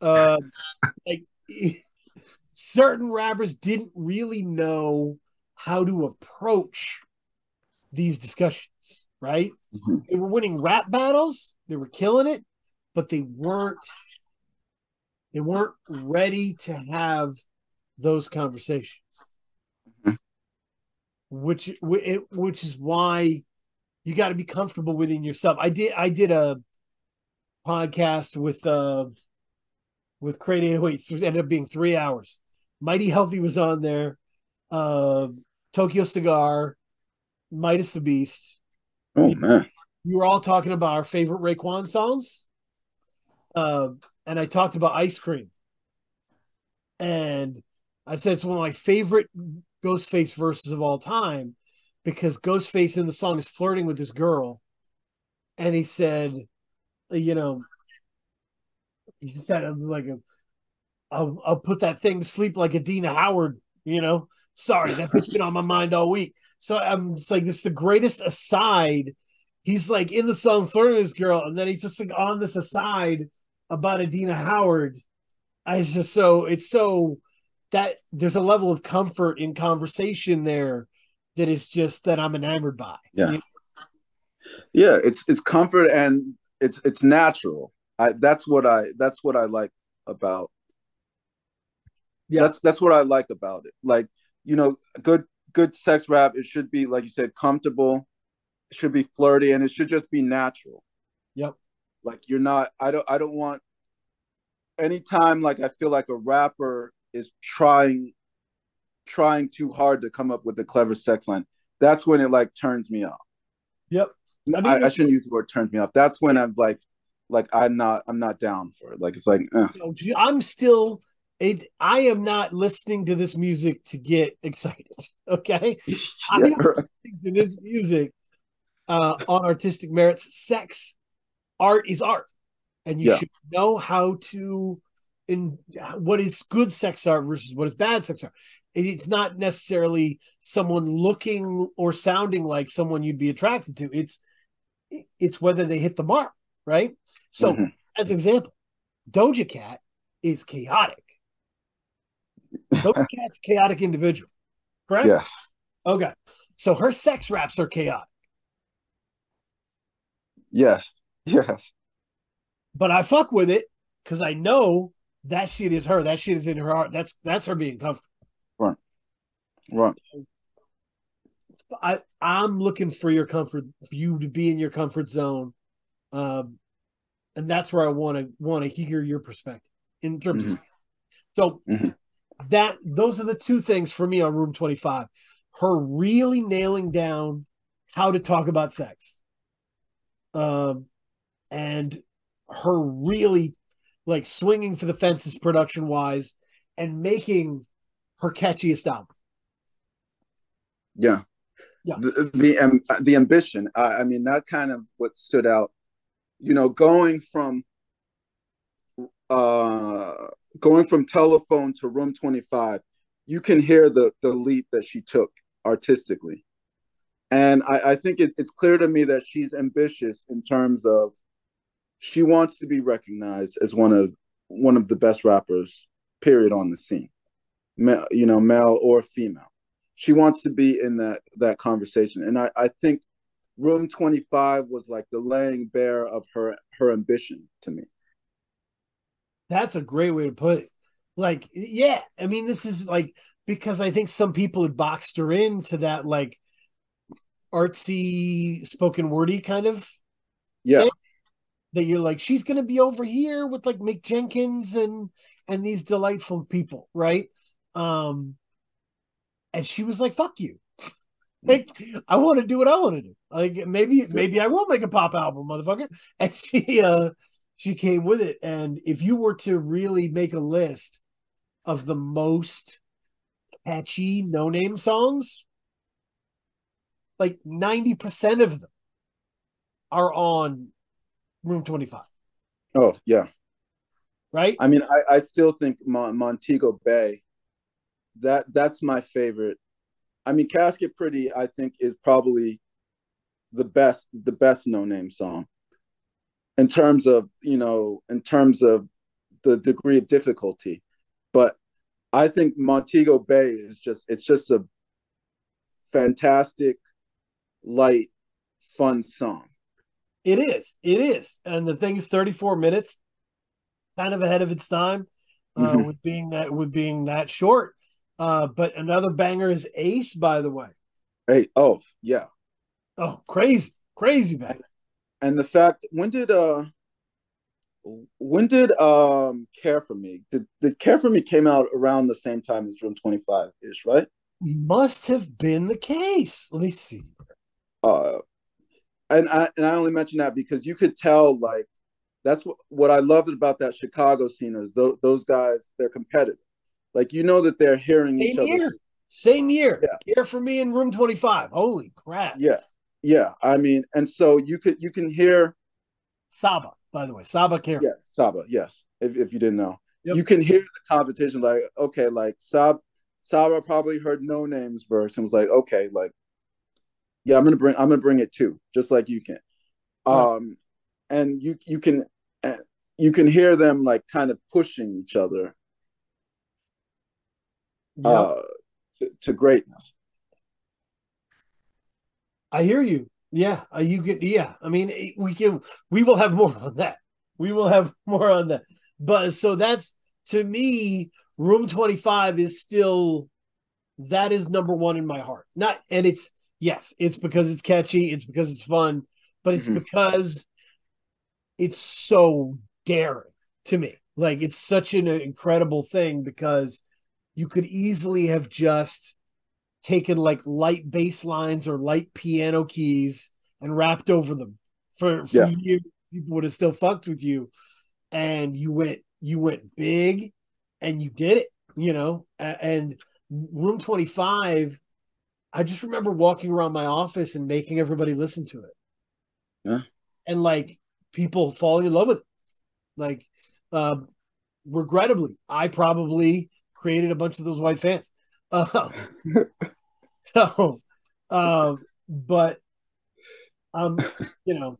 Uh, like certain rappers didn't really know how to approach these discussions, right? Mhm. They were winning rap battles, they were killing it, but they weren't they weren't ready to have those conversations. Which which is why you got to be comfortable within yourself. I did I did a podcast with uh with Crate 808 it ended up being three hours. Mighty Healthy was on there, uh, Tokyo Cigar, Midas the Beast. Oh man. We were all talking about our favorite Raekwon songs. Uh, and I talked about ice cream. And I said it's one of my favorite Ghostface verses of all time because Ghostface in the song is flirting with this girl. And he said, you know, he said like a I'll I'll put that thing to sleep like Adina Howard, you know. Sorry, that bitch been on my mind all week. So I'm just like, this is the greatest aside. He's like in the song flirting with this girl, and then he's just like on this aside about Adina Howard. I just so it's so that there's a level of comfort in conversation there that is just that I'm enamored by. Yeah. You know? Yeah, it's it's comfort and it's it's natural. I that's what I that's what I like about Yeah. that's that's what I like about it. Like, you know, good good sex rap, it should be like you said, comfortable, it should be flirty, and it should just be natural. Yep. Like you're not I don't I don't want anytime like I feel like a rapper is trying trying too hard to come up with a clever sex line, that's when it like turns me off. Yep. I I, I, shouldn't use the word turns me off. That's when I'm like like I'm not I'm not down for it. Like it's like eh. I'm still it I am not listening to this music to get excited. Okay. Yeah, don't think to this music uh on artistic merits. Sex art is art. And you Yeah. should know how to in what is good sex art versus what is bad sex art. It's not necessarily someone looking or sounding like someone you'd be attracted to. It's it's whether they hit the mark, right? So Mhm. as an example, Doja Cat is chaotic. Doja Cat's a chaotic individual, correct? yes. Okay. So her sex raps are chaotic, Yes. Yes. but I fuck with it because I know that shit is her. That shit is in her heart. That's that's her being comfortable. Right. Right. I I'm looking for your comfort, for you to be in your comfort zone, um, and that's where I want to want to hear your perspective in terms of. So Mhm. that those are the two things for me on Room Twenty Five. Her really nailing down how to talk about sex, um, and her really like swinging for the fences production wise, and making her catchiest album. Yeah. Yeah. The the, um, the ambition. I, I mean, that kind of what stood out. You know, going from uh going from Telefone to room 25 you can hear the the leap that she took artistically and i i think it, it's clear to me that she's ambitious in terms of she wants to be recognized as one of one of the best rappers period on the scene. Ma- you know male or female. She wants to be in that that conversation. And i i think room 25 was like the laying bare of her her ambition to me. That's a great way to put it. Like, yeah, I mean, this is like because I think some people had boxed her into that like artsy spoken wordy kind of. yeah that you're like she's gonna be over here with like Mick Jenkins and and these delightful people, right? Um, and she was like, "Fuck you." Like I want to do what I want to do. Like maybe maybe I will make a pop album, motherfucker. And she uh she came with it. And if you were to really make a list of the most catchy Noname songs, like 90% of them are on Room 25, Oh yeah. right? I mean, I, I still think Mon- Montego Bay. That that's my favorite. I mean, Casket Pretty. I think is probably the best the best Noname song in terms of you know in terms of the degree of difficulty. But I think Montego Bay is just it's just a fantastic, light, fun song. It is. It is. And the thing is 34 minutes, kind of ahead of its time, uh, Mhm. with being that with being that short. Uh, but another banger is Ace, by the way. Hey, oh yeah. Oh, crazy, crazy banger. and the fact when did uh when did um care for me did, did care for me came out around the same time as room 25 ish right Must have been the case. Let me see. uh and i and i only mention that because you could tell like that's what, what i loved about that chicago scene is those, those guys they're competitive like you know that they're hearing each Same other year. Same year. Yeah. Care for me in room 25. Holy crap. yeah yeah i mean and so you could you can hear Saba, by the way. Saba care. Yes, Saba. Yes, if, if you didn't know, Yep. you can hear the competition. Like, okay, like Sab, Saba probably heard Noname's verse and was like, okay, like, yeah, I'm gonna bring, I'm gonna bring it too, just like you can. Um, and you you can uh, you can hear them like kind of pushing each other Yep. uh to, to greatness. I hear you. Yeah, uh, you get. Yeah, I mean, eh, we can. We will have more on that. We will have more on that. But so that's to me, Room Twenty Five is still that is number one in my heart. Not, and it's yes, it's because it's catchy. It's because it's fun, but it's Mhm. because it's so daring to me. Like it's such an incredible thing because you could easily have just taken like light bass lines or light piano keys and rapped over them for, for Yeah. years. People would have still fucked with you, and you went you went big, and you did it. You know, and Room Twenty Five. I just remember walking around my office and making everybody listen to it. Yeah. And like people falling in love with it. Like, um, regrettably, I probably created a bunch of those white fans. Uh, so, um, but um, you know,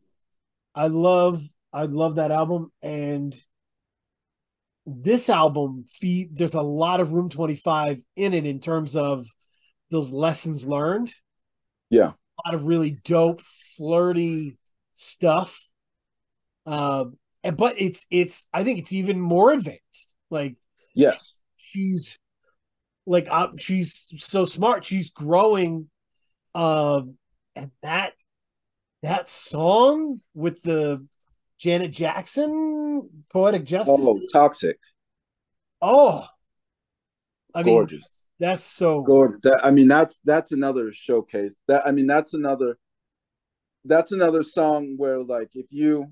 I love I love that album and this album feed there's a lot of room 25 in it in terms of those lessons learned Yeah. a lot of really dope flirty stuff um and, but it's it's i think it's even more advanced like Yes. she's like uh, she's so smart she's growing um and that that song with the janet jackson poetic justice Oh, toxic. oh i mean Gorgeous. that's so Gorgeous. That, I mean, that's that's another showcase. That I mean, that's another that's another song where like if you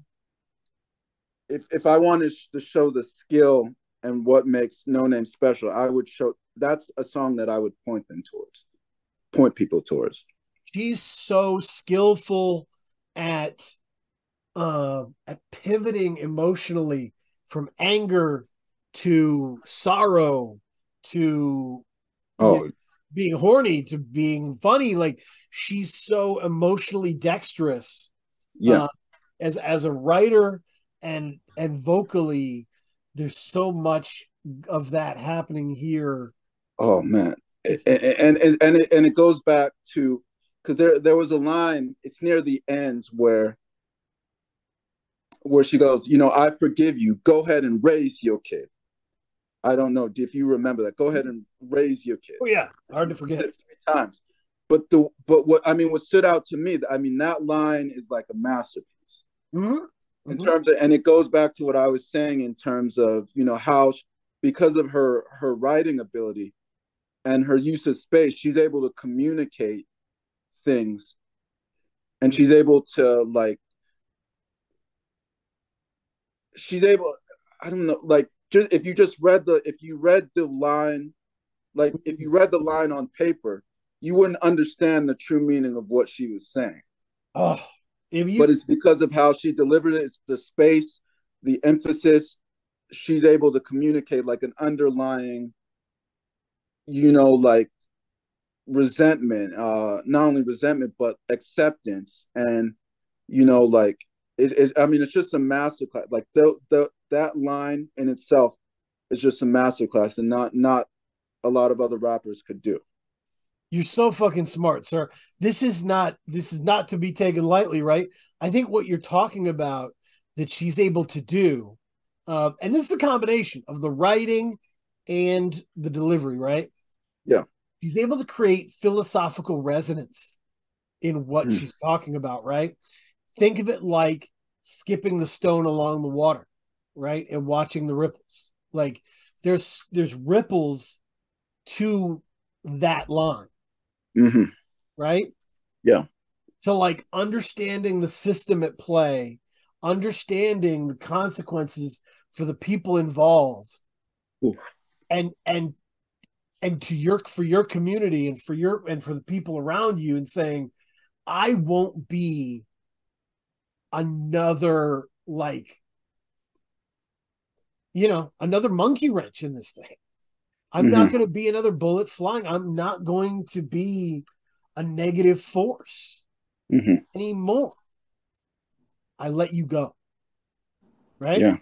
if if I wanted to show the skill and what makes Noname special, I would show that's a song that I would point them towards, point people towards. she's so skillful at uh at pivoting emotionally from anger to sorrow to Oh, being horny to being funny like she's so emotionally dexterous yeah, uh, as as a writer and and vocally there's so much of that happening here oh man, and and and and it, and it goes back to because there there was a line. It's near the ends where where she goes, you know, I forgive you. Go ahead and raise your kid. I don't know if you remember that. Go ahead and raise your kid. oh yeah hard to forget Three times. But the but what I mean, what stood out to me, I mean, that line is like a masterpiece. Mhm. in Mhm. terms of and it goes back to what i was saying in terms of you know how sh- because of her her writing ability and her use of space she's able to communicate things and she's able to like she's able i don't know like just if you just read the if you read the line like if you read the line on paper you wouldn't understand the true meaning of what she was saying Oh, if you but it's because of how she delivered it. It's the space, the emphasis. She's able to communicate like an underlying, you know, like resentment. Uh, not only resentment but acceptance, and you know, like it, it, I mean, it's just a masterclass. Like the the that line in itself is just a masterclass, and not not a lot of other rappers could do. You're so fucking smart, sir. This is not this is not to be taken lightly, right? I think what you're talking about that she's able to do, uh, and this is a combination of the writing and the delivery, right? Yeah. She's able to create philosophical resonance in what Hmm. she's talking about, right? Think of it like skipping the stone along the water, right? And watching the ripples. Like there's there's ripples to that line hmm right? Yeah. So like understanding the system at play, understanding the consequences for the people involved, and and and to your for your community and for your and for the people around you, and saying, I won't be another like you know another monkey wrench in this thing. I'm not going to be another bullet flying. I'm not going to be a negative force hmm anymore. I let you go. Right? Yeah.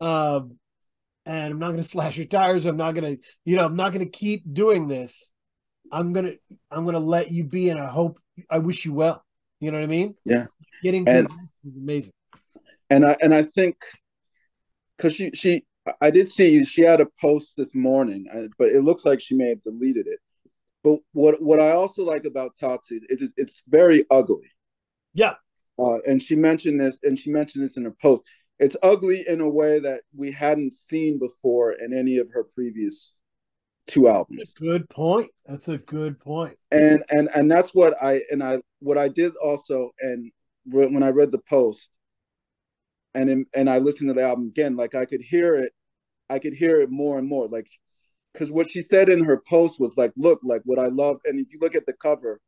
Um, and I'm not gonna slash your tires. I'm not gonna, you know, I'm not gonna keep doing this. I'm gonna I'm gonna let you be and I hope I wish you well. You know what I mean? Yeah. Getting to And- is amazing. and I and I think because she she I did see she had a post this morning, uh, but it looks like she may have deleted it. But what what I also like about Toxic is it's, it's very ugly. Yeah. Uh, and she mentioned this, and she mentioned this in her post. It's ugly in a way that we hadn't seen before in any of her previous two albums Good point. That's a good point. and and and that's what I and I what I did also and when I read the post and in, and I listened to the album again like I could hear it I could hear it more and more like because what she said in her post was like look like what I love and if you look at the cover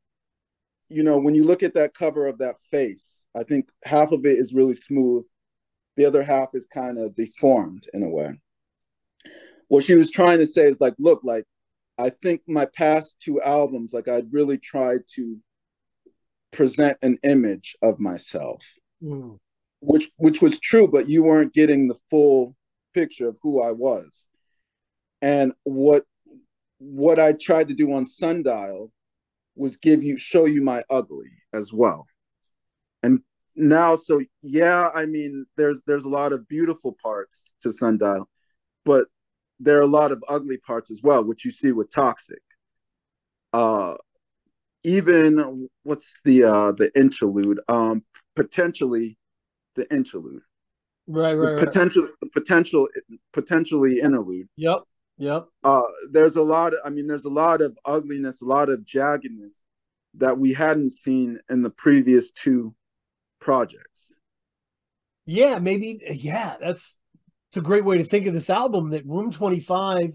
you know when you look at that cover of that face I think half of it is really smooth the other half is kind of deformed in a way. What she was trying to say is like look like I think my past two albums, like I'd really tried to present an image of myself, Mm. which which was true, but you weren't getting the full picture of who I was. And what what I tried to do on Sundial was give you show you my ugly as well. And now so yeah, I mean there's there's a lot of beautiful parts to Sundial, but there are a lot of ugly parts as well, which you see with Toxic. Uh even what's the uh the interlude? Um potentially the interlude. Right, right, right. potential the potential potentially interlude. Yep. Yep. Uh there's a lot of, I mean there's a lot of ugliness, a lot of jaggedness that we hadn't seen in the previous two projects. Yeah, maybe. Yeah, that's it's a great way to think of this album. That Room Twenty Five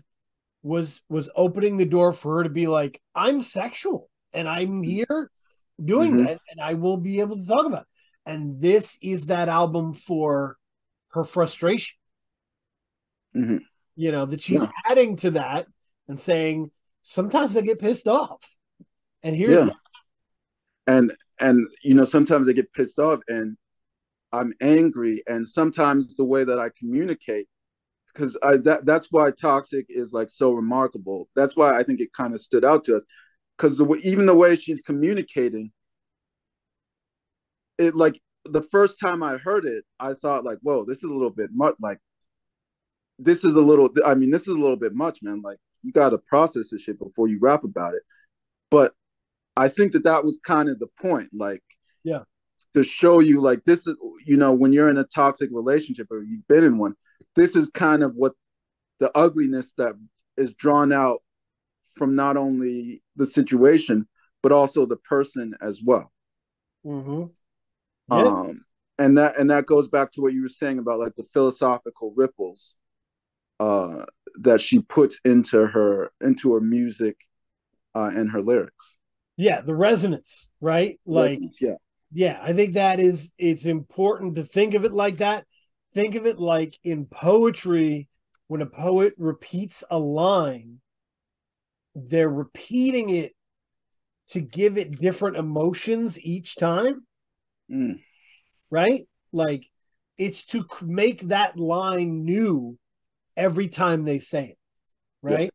was was opening the door for her to be like, I'm sexual and I'm here doing Mhm. that, and I will be able to talk about. It. And this is that album for her frustration. Mhm. You know that she's Yeah. adding to that and saying, sometimes I get pissed off, and here's Yeah. and and you know sometimes i get pissed off and i'm angry and sometimes the way that i communicate because i that, that's why toxic is like so remarkable that's why i think it kind of stood out to us because the even the way she's communicating it like the first time i heard it i thought like whoa this is a little bit much like this is a little i mean this is a little bit much man like you got to process this shit before you rap about it but I think that that was kind of the point. Like, Yeah. to show you like this is you know when you're in a toxic relationship or you've been in one this is kind of what the ugliness that is drawn out from not only the situation but also the person as well Mm-hmm. um and that and that goes back to what you were saying about like the philosophical ripples uh that she puts into her into her music uh and her lyrics Yeah, the resonance, right? Like, yeah yeah, I think that is it's important to think of it like that. Think of it like in poetry, when a poet repeats a line, they're repeating it to give it different emotions each time, Mm, right? Like it's to make that line new every time they say it, right?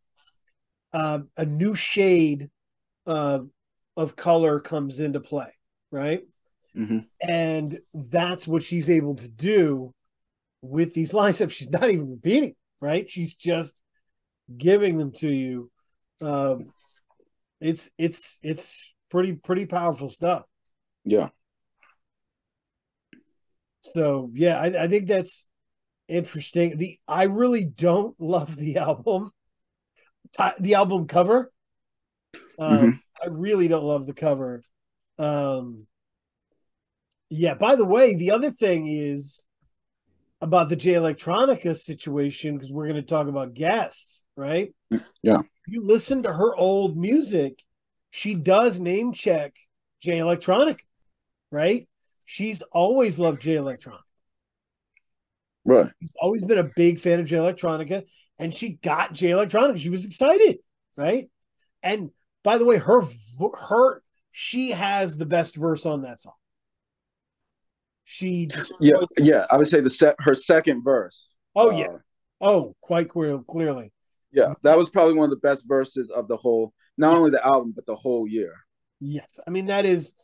Um, a new shade uh, of color comes into play, right? mhm. And that's what she's able to do with these lines up. She's not even repeating, right? She's just giving them to you. Um, it's it's it's pretty pretty powerful stuff. yeah So yeah, I, I think that's interesting. The I really don't love the album, the album cover. Um, Mhm. I really don't love the cover. Um, yeah. By the way, the other thing is about the Jay Electronica situation because we're going to talk about guests, right? Yeah. You listen to her old music, she does name check Jay Electronica, right? She's always loved Jay Electronica. right She's always been a big fan of Jay Electronica, and she got Jay Electronica. She was excited, right? And by the way, her her she has the best verse on that song. She yeah yeah i would say the set her second verse oh uh, yeah oh quite clear, clearly yeah that was probably one of the best verses of the whole not only the album but the whole year yes. I mean that is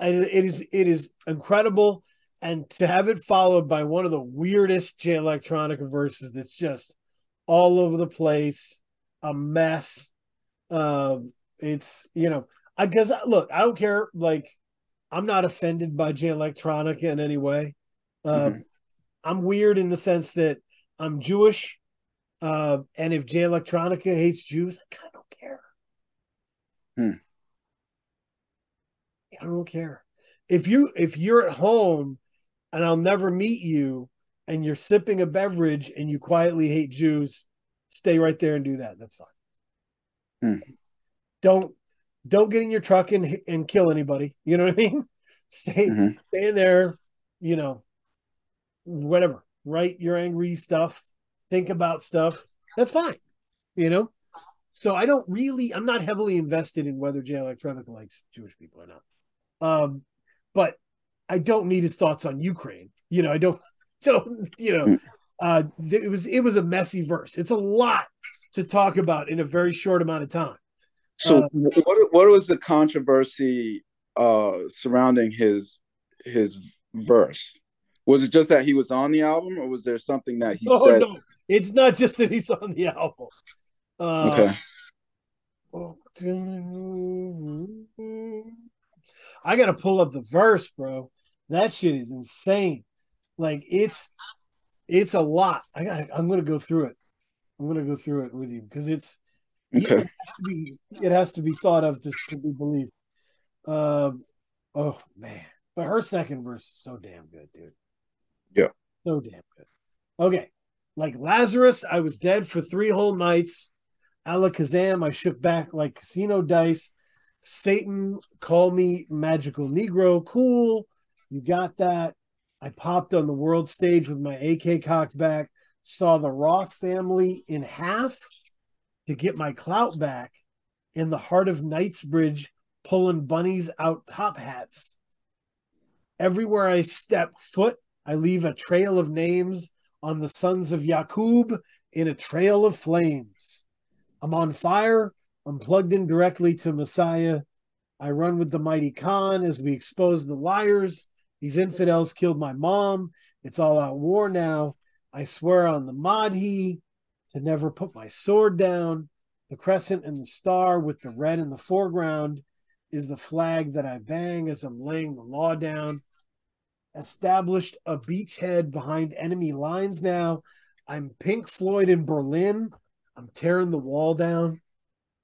it is it is incredible, and to have it followed by one of the weirdest Jay Electronica verses that's just all over the place, a mess. Um, it's you know, I guess look, I don't care. Like, I'm not offended by Jay Electronica in any way. Uh, Mhm. I'm weird in the sense that I'm Jewish, uh, and if Jay Electronica hates Jews, I kind of don't care. Hmm. I don't care. If you if you're at home and I'll never meet you and you're sipping a beverage and you quietly hate Jews, stay right there and do that. That's fine. Hmm. Don't don't get in your truck and and kill anybody. You know what I mean? Stay Mhm. stay in there, you know, whatever. Write your angry stuff, think about stuff. That's fine. You know? So I don't really I'm not heavily invested in whether Jay Electronica likes Jewish people or not. Um, but I don't need his thoughts on Ukraine. You know, I don't so you know, uh it was it was a messy verse. It's a lot to talk about in a very short amount of time. so Uh, what what was the controversy uh surrounding his his verse was it just that he was on the album or was there something that he oh said no, it's not just that he's on the album. Uh, okay I gotta pull up the verse, bro. That shit is insane. Like it's it's a lot. I got I'm gonna go through it. I'm gonna go through it with you because it's okay it has to be it has to be thought of to, to be believed. Um oh man. But her second verse is so damn good, dude. Yeah. So damn good. Okay. Like Lazarus, I was dead for three whole nights. Alakazam, I shook back like casino dice. Satan, call me magical Negro. Cool. You got that. I popped on the world stage with my AK cocked back, saw the Roth family in half to get my clout back in the heart of Knightsbridge, pulling bunnies out top hats. Everywhere I step foot, I leave a trail of names on the sons of Yakub in a trail of flames. I'm on fire. I'm plugged in directly to Messiah. I run with the mighty Khan as we expose the liars. These infidels killed my mom. It's all out war now. I swear on the Mahdi to never put my sword down. The crescent and the star with the red in the foreground is the flag that I bang as I'm laying the law down. Established a beachhead behind enemy lines now. I'm Pink Floyd in Berlin. I'm tearing the wall down.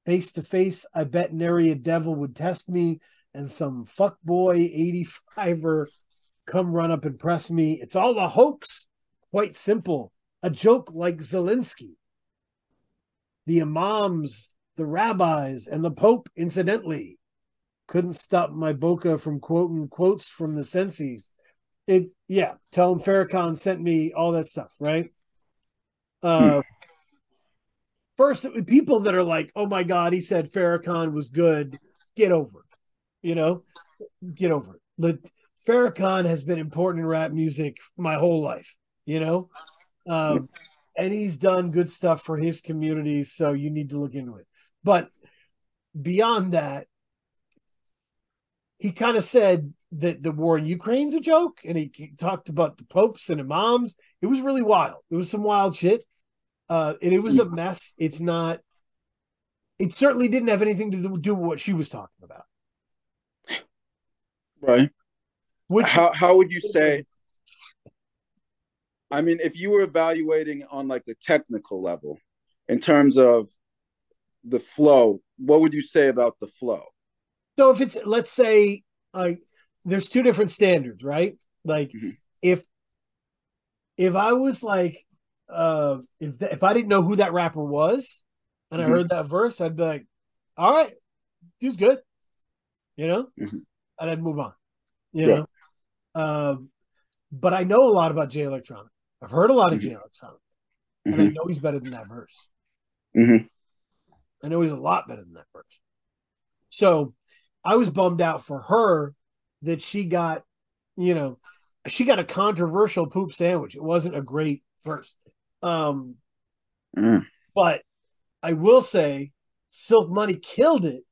Face to face, I bet nary a devil would test me, and some fuckboy 85er come run up and press me. It's all a hoax. Quite simple. A joke like Zelensky. The imams, the rabbis, and the Pope, incidentally, couldn't stop my boca from quoting quotes from the senses. It yeah, tell him Farrakhan sent me all that stuff, right? Uh first people that are like, oh my god, he said Farrakhan was good, get over it. You know, get over it. But Farrakhan has been important in rap music my whole life, you know? Um, and he's done good stuff for his community, so you need to look into it. But beyond that, he kind of said that the war in Ukraine's a joke, and he talked about the popes and imams. It was really wild. It was some wild shit, uh, and it was a mess. It's not. It certainly didn't have anything to do, with what she was talking about. Right. Which how how would you say I mean, if you were evaluating on like a technical level in terms of the flow, what would you say about the flow? So if it's let's say like there's two different standards, right? Like Mhm. if if I was like uh if th- if I didn't know who that rapper was and I Mhm. heard that verse, I'd be like, all right, he's good. You know? Mhm. And I'd move on. You Right. know? Um but I know a lot about Jay Electronica. I've heard a lot of Mhm. Jay Electronica. And I Mhm. know he's better than that verse. Mhm. I know he's a lot better than that verse. So I was bummed out for her that she got, you know, she got a controversial poop sandwich. It wasn't a great verse. Um, Mm. but I will say Silk Money killed it.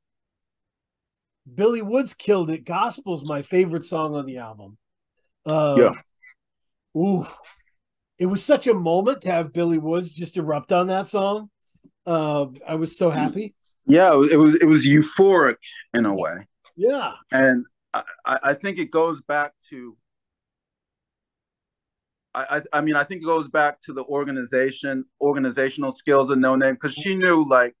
Billy Woods killed it. Gospel's my favorite song on the album. Uh, Yeah. Ooh. It was such a moment to have Billy Woods just erupt on that song. Uh, I was so happy. Yeah, it was it was euphoric in a way, Yeah. and I, I think it goes back to. I, I I mean I think it goes back to the organization organizational skills of Noname because she knew like,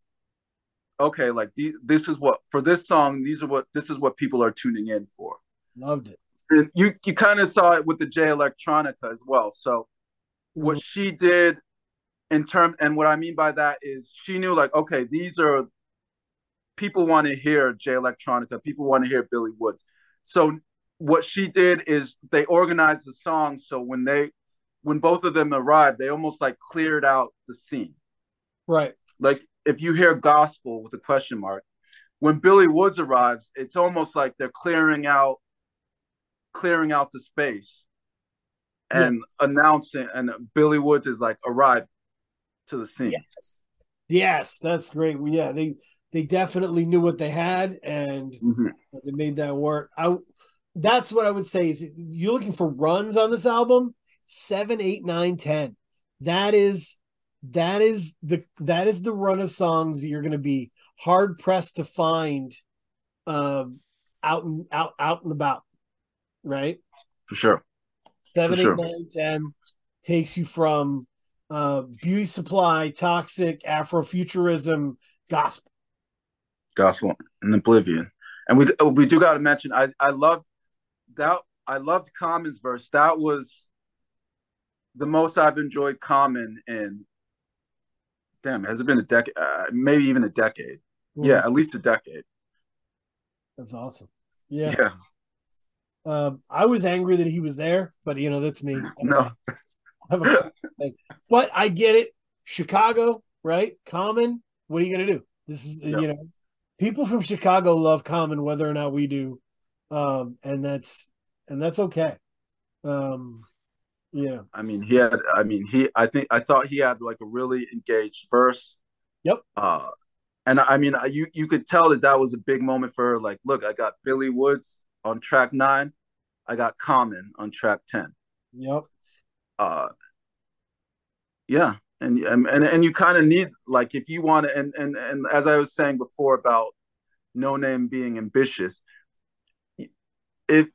okay, like the, this is what for this song these are what this is what people are tuning in for. Loved it. And you you kind of saw it with the Jay Electronica as well. So what mm-hmm. she did in term and what I mean by that is she knew like okay these are people want to hear Jay Electronica people want to hear Billy Woods so what she did is they organized the songs so when they when both of them arrived they almost like cleared out the scene Right. like if you hear gospel with a question mark when Billy Woods arrives it's almost like they're clearing out clearing out the space and announcing and Billy Woods is like arrived to the scene. Yes. Yes, that's great. Yeah, they they definitely knew what they had and Mhm. they made that work. I that's what I would say is you're looking for runs on this album, seven, eight, nine, ten. That is that is the that is the run of songs that you're gonna be hard pressed to find um out and out out and about, right? For sure. Seven, For eight, sure. nine, ten takes you from uh, beauty supply, toxic, Afrofuturism, gospel. Gospel and Oblivion. And we we do gotta mention I I loved that I loved Common's verse. That was the most I've enjoyed Common in damn, has it been a decade? Uh, maybe even a decade. Yeah, at least a decade. that's awesome. Yeah, Yeah. Um, I was angry that he was there, but you know that's me. I No. have. But I get it. Chicago, right? Common. What are you gonna do? This is Yep. you know, people from Chicago love Common, whether or not we do, um, and that's and that's okay. Um, yeah. I mean, he had. I mean, he. I think. I thought he had like a really engaged verse. Yep. Uh, and I mean, you you could tell that that was a big moment for her. Like, look, I got Billy Woods on track nine. I got Common on track ten. Yep. Uh, yeah, and and and, and you kind of need like if you want to, and and and as I was saying before about Noname being ambitious, it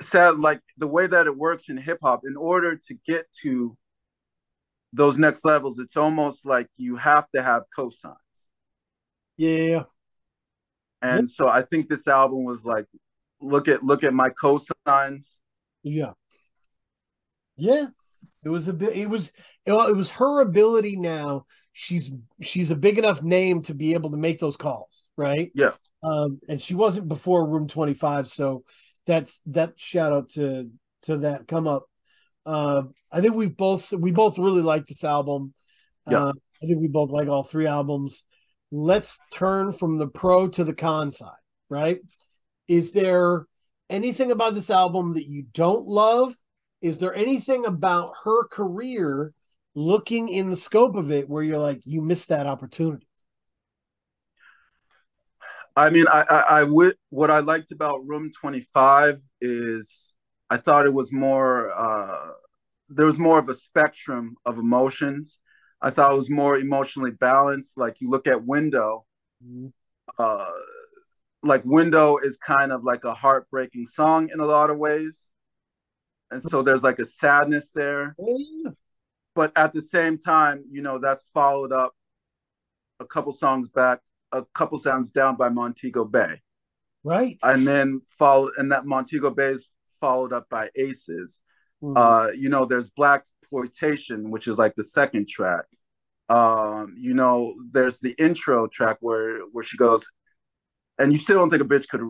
sad like the way that it works in hip hop in order to get to those next levels it's almost like you have to have cosigns Yeah. and so i think this album was like look at look at my cosigns Yeah. Yeah. It was a bit it was it was her ability now. She's she's a big enough name to be able to make those calls, right? Yeah. Um and she wasn't before room 25, so that's that shout out to to that come up. Uh, I think we've both we both really like this album. Yeah. Uh, I think we both like all three albums. Let's turn from the pro to the con side, right? Is there anything about this album that you don't love? Is there anything about her career looking in the scope of it where you're like, you missed that opportunity? I mean, I, I, I would. What I liked about Room Twenty Five is I thought it was more. Uh, there was more of a spectrum of emotions. I thought it was more emotionally balanced. Like you look at Window, uh, like Window is kind of like a heartbreaking song in a lot of ways, and so there's like a sadness there. Yeah. But at the same time, you know, that's followed up a couple songs back a couple sounds down by Montego Bay, Right. and then follow, and that Montego Bay is followed up by Aces. Mhm. Uh, you know, there's Black Exploitation, which is like the second track. Um, you know, there's the intro track where where she goes, and you still don't think a bitch could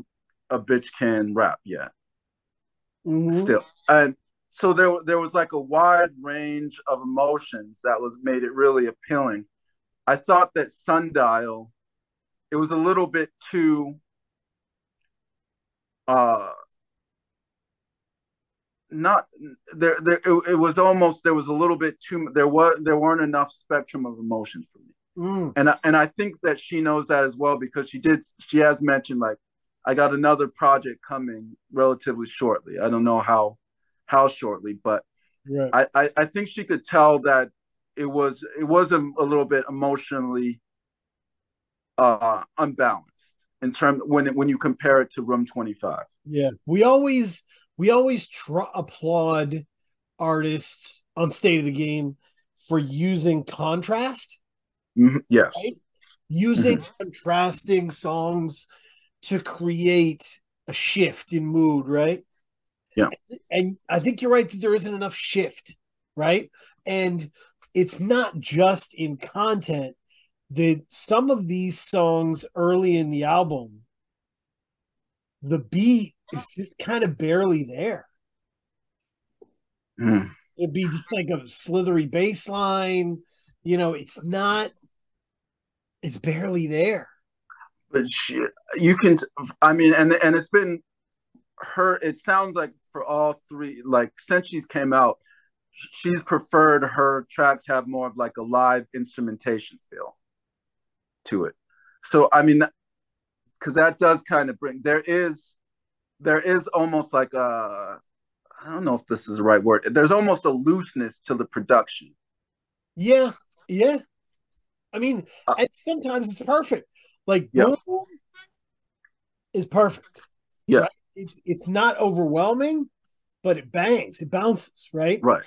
a bitch can rap yet, Mhm. still, and so there there was like a wide range of emotions that was made it really appealing. I thought that Sundial, it was a little bit too uh not there there it, it was almost there was a little bit too there was there weren't enough spectrum of emotions for me Mm. and I, and I think that she knows that as well because she did she has mentioned like I got another project coming relatively shortly. I don't know how how shortly but Right. I, I, I think she could tell that it was it was a, a little bit emotionally uh unbalanced in terms when when you compare it to room 25 Yeah, we always we always tr- applaud artists on State of the Game for using contrast, Mhm, yes. Right. using contrasting songs to create a shift in mood, right? Yeah. And I think you're right that there isn't enough shift, right? And it's not just in content. That some of these songs early in the album, the beat is just kind of barely there. Mm. It'd be just like a slithery bass line. You know, it's not, it's barely there. But she you can i mean and and it's been her it sounds like for all three like since she's came out she's preferred her tracks have more of like a live instrumentation feel to it so i mean because that does kind of bring there is there is almost like a i don't know if this is the right word there's almost a looseness to the production Yeah, yeah. I mean, Uh, and sometimes it's perfect. Like. Boom is perfect. Yeah. Right? It's it's not overwhelming, but it bangs, it bounces, right? right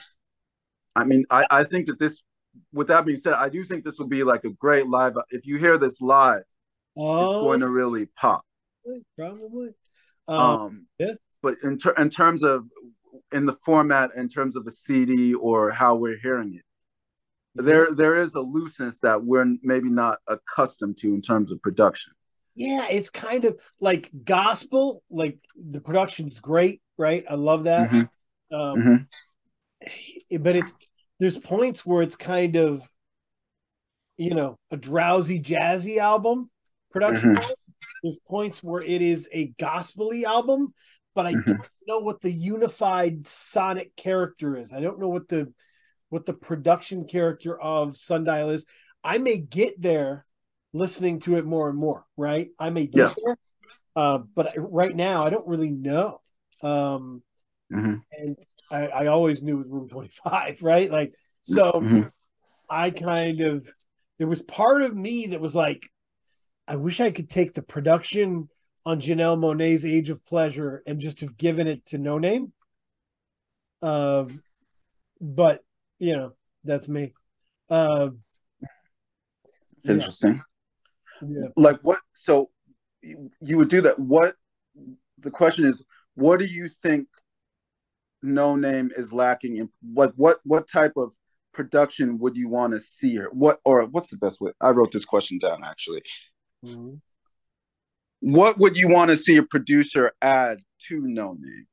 i mean i i think that this with that being said i do think this will be like a great live if you hear this live Oh, it's going to really pop. probably. Um, Um, yeah. But in, ter- in terms of in the format, in terms of a CD or how we're hearing it, there there is a looseness that we're maybe not accustomed to in terms of production. yeah, it's kind of like gospel. Like the production's great, right? I love that. Mhm, Um, mhm. but it's there's points where it's kind of you know a drowsy jazzy album production Mhm. there's points where it is a gospely album but i Mhm. don't know what the unified sonic character is i don't know what the what the production character of sundial is i may get there listening to it more and more right i may get Yeah. there uh, but right now i don't really know um Mhm, and I, I always knew it was room 25 right like so mhm. i kind of there was part of me that was like i wish i could take the production on Janelle Monáe's Age of Pleasure and just have given it to Noname. Um, but you know that's me. Uh, Interesting. yeah. Like what? So you would do that. What? The question is, what do you think Noname is lacking in? What what what type of production would you want to see or What or what's the best way? I wrote this question down actually. Mhm. What would you want to see a producer add to Noname?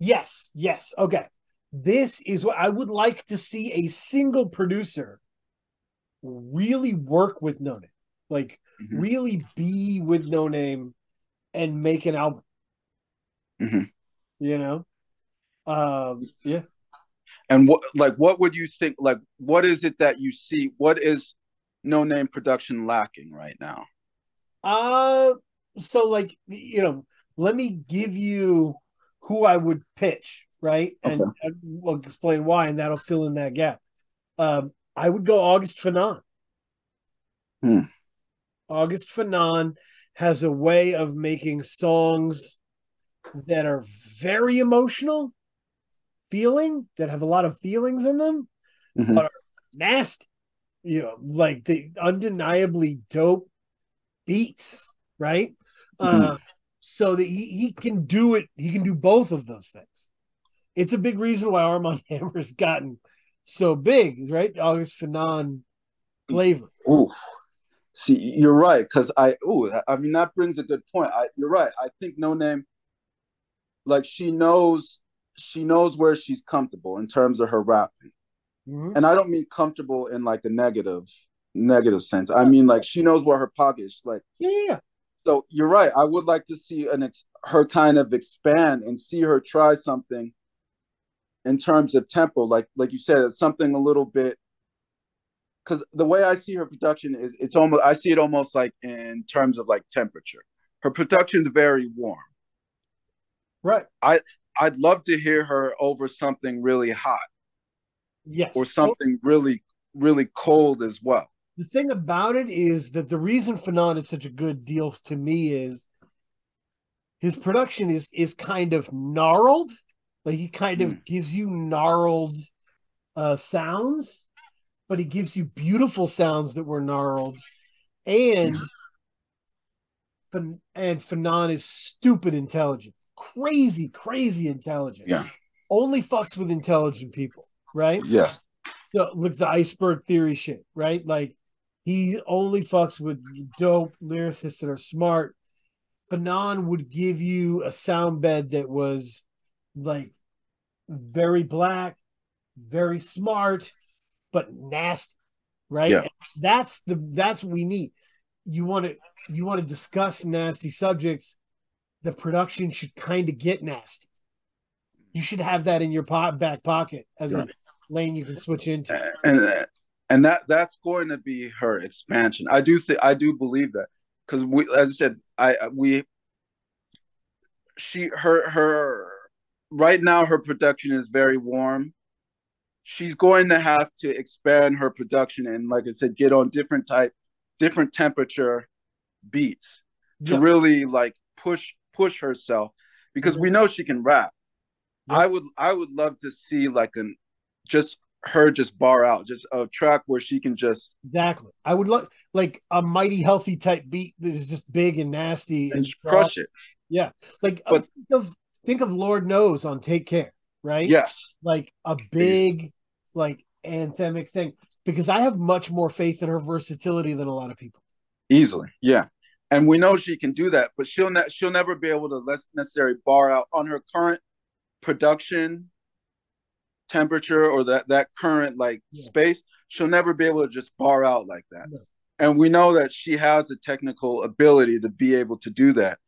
Yes, yes. Okay. This is what I would like to see a single producer really work with Noname. Like Mhm. really be with Noname and make an album. Mhm. You know? Um, yeah. And what like what would you think? Like what is it that you see? What is Noname production lacking right now? Uh so like you know, let me give you who I would pitch, right? And, Okay. and we'll explain why, and that'll fill in that gap. Um, I would go August Fanon. Hmm. August Fanon has a way of making songs that are very emotional, feeling that have a lot of feelings in them, Mhm. but are nasty. You know, like the undeniably dope beats, right? Uh, so that he, he can do it, he can do both of those things. It's a big reason why Armand Hammer's gotten so big, right? August Fanon flavor. Ooh, see, you're right. Because I, ooh, I mean, that brings a good point. I, you're right. I think Noname, like she knows, she knows where she's comfortable in terms of her rapping, Mhm. and I don't mean comfortable in like a negative, negative sense. I mean like she knows where her pocket is. Like, yeah. so you're right. I would like to see an ex- her kind of expand and see her try something in terms of tempo, like like you said, something a little bit because the way I see her production is it's almost I see it almost like in terms of like temperature. Her production's very warm. right. I I'd love to hear her over something really hot Yes. or something really really cold as well. the thing about it is that the reason Fanon is such a good deal to me is his production is is kind of gnarled. Like he kind of gives you gnarled uh sounds, but he gives you beautiful sounds that were gnarled. And Fan- and Fanon is stupid intelligent. Crazy, crazy intelligent. Yeah. Only fucks with intelligent people, right? Yes. the, look the iceberg theory shit, right? Like he only fucks with dope lyricists that are smart. Fanon would give you a sound bed that was like very black, very smart, but nasty, right? Yeah. That's the that's what we need. You want to you want to discuss nasty subjects. The production should kind of get nasty. You should have that in your pot, back pocket as Yeah. a lane you can switch into. and and that that's going to be her expansion. I do think I do believe that because we, as I said, I we she her her right now her production is very warm. She's going to have to expand her production and, like I said, get on different type, different temperature beats to Yeah. really like push push herself because we mm-hmm. know she can rap. Yeah. I would I would love to see like an just her just bar out, just a track where she can just Exactly. I would like like a mighty healthy type beat that is just big and nasty and and crush it. Yeah. Like But- of think of Lord knows on Take Care, right? Yes. Like a big like anthemic thing because I have much more faith in her versatility than a lot of people. Easily. Yeah. And we know she can do that, but she'll ne- she'll never be able to less necessarily bar out on her current production temperature or that that current like Yeah. space. She'll never be able to just bar out like that. No. And we know that she has the technical ability to be able to do that.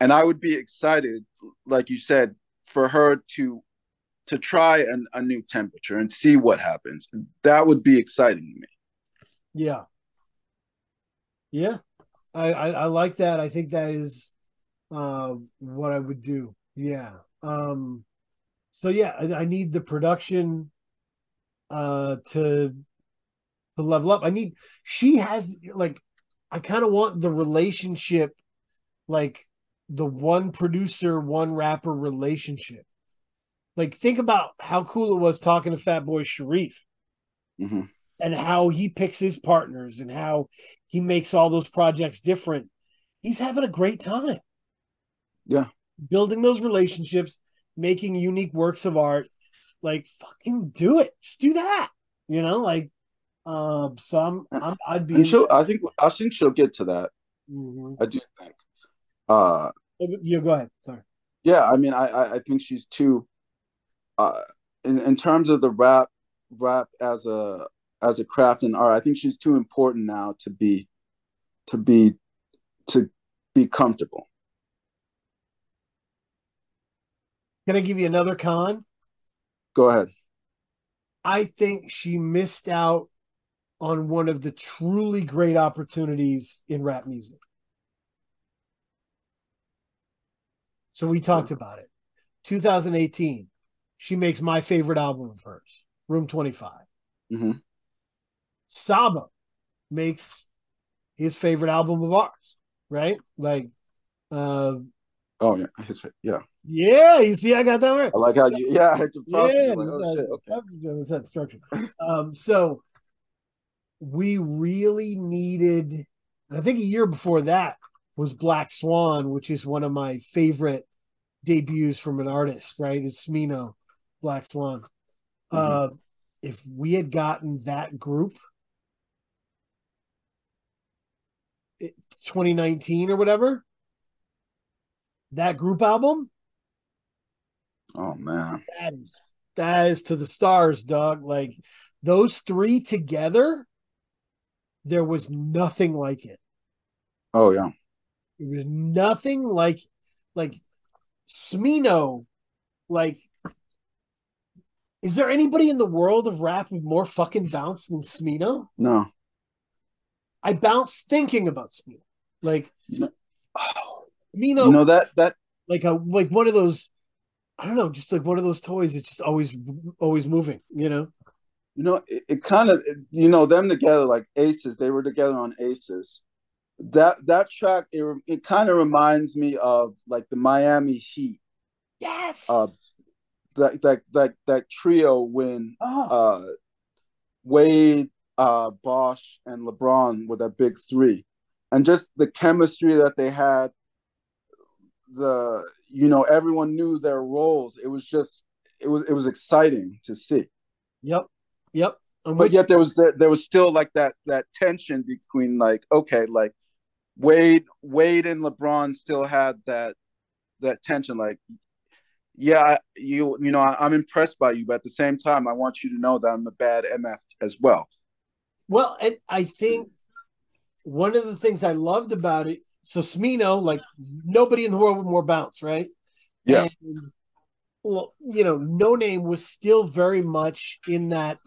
And I would be excited, like you said, for her to to try an, a new temperature and see what happens. That would be exciting to me. Yeah. Yeah. I, I, I like that. I think that is uh, what I would do. Yeah. Um so yeah, I, I need the production uh to to level up. I need she has like I kind of want the relationship like the one producer, one rapper relationship. Like think about how cool it was talking to Fatboi Sharif hmm and how he picks his partners and how he makes all those projects different. He's having a great time. Yeah. Building those relationships, making unique works of art. Like fucking do it. Just do that. You know, like um so I'm, I'm I'd be she'll, I think, I think she'll get to that. Mhm. I do think. Uh, Yeah, go ahead. Sorry. yeah, I mean, I, I, I think she's too. Uh, in in terms of the rap, rap as a as a craft and art, I think she's too important now to be, to be, to be comfortable. Can I give you another con? Go ahead. I think she missed out on one of the truly great opportunities in rap music. So we talked about it. 2018, she makes my favorite album of hers, Room 25. hmm Saba makes his favorite album of ours, right? Like, uh, Oh yeah, his, yeah. yeah, you see, I got that right. I like how you. Yeah, I had to process. Yeah, like, oh shit. Okay. That structure. Um, so we really needed, I think a year before that was Black Swan, which is one of my favorite debuts from an artist, right? It's Smino, Black Swan. Uh, if we had gotten that group, it- 2019 or whatever, that group album, Oh man. that is that is to the stars, dog. Like those three together, there was nothing like it. Oh yeah. There was nothing like like Smino. Like, is there anybody in the world of rap with more fucking bounce than Smino? No. I bounce thinking about Smino. Like Oh, Smino, you know that that like a like one of those. I don't know, just like one of those toys. It's just always always moving. You know. you know it, it kind of you know them together like Aces. They were together on Aces. That that track it it kind of reminds me of like the Miami Heat. Yes. Uh, that that that that trio when oh, uh Wade, uh Bosh, and LeBron were that big three, and just the chemistry that they had. The you know everyone knew their roles. It was just it was it was exciting to see. yep, yep. And but yet there was that there was still like that that tension between like okay like Wade Wade and LeBron still had that that tension like yeah you you know I, I'm impressed by you but at the same time I want you to know that I'm a bad MF as well Well, and I think one of the things I loved about it, so Smino, like nobody in the world with more bounce, right? Yeah. And, well, you know, Noname was still very much in that,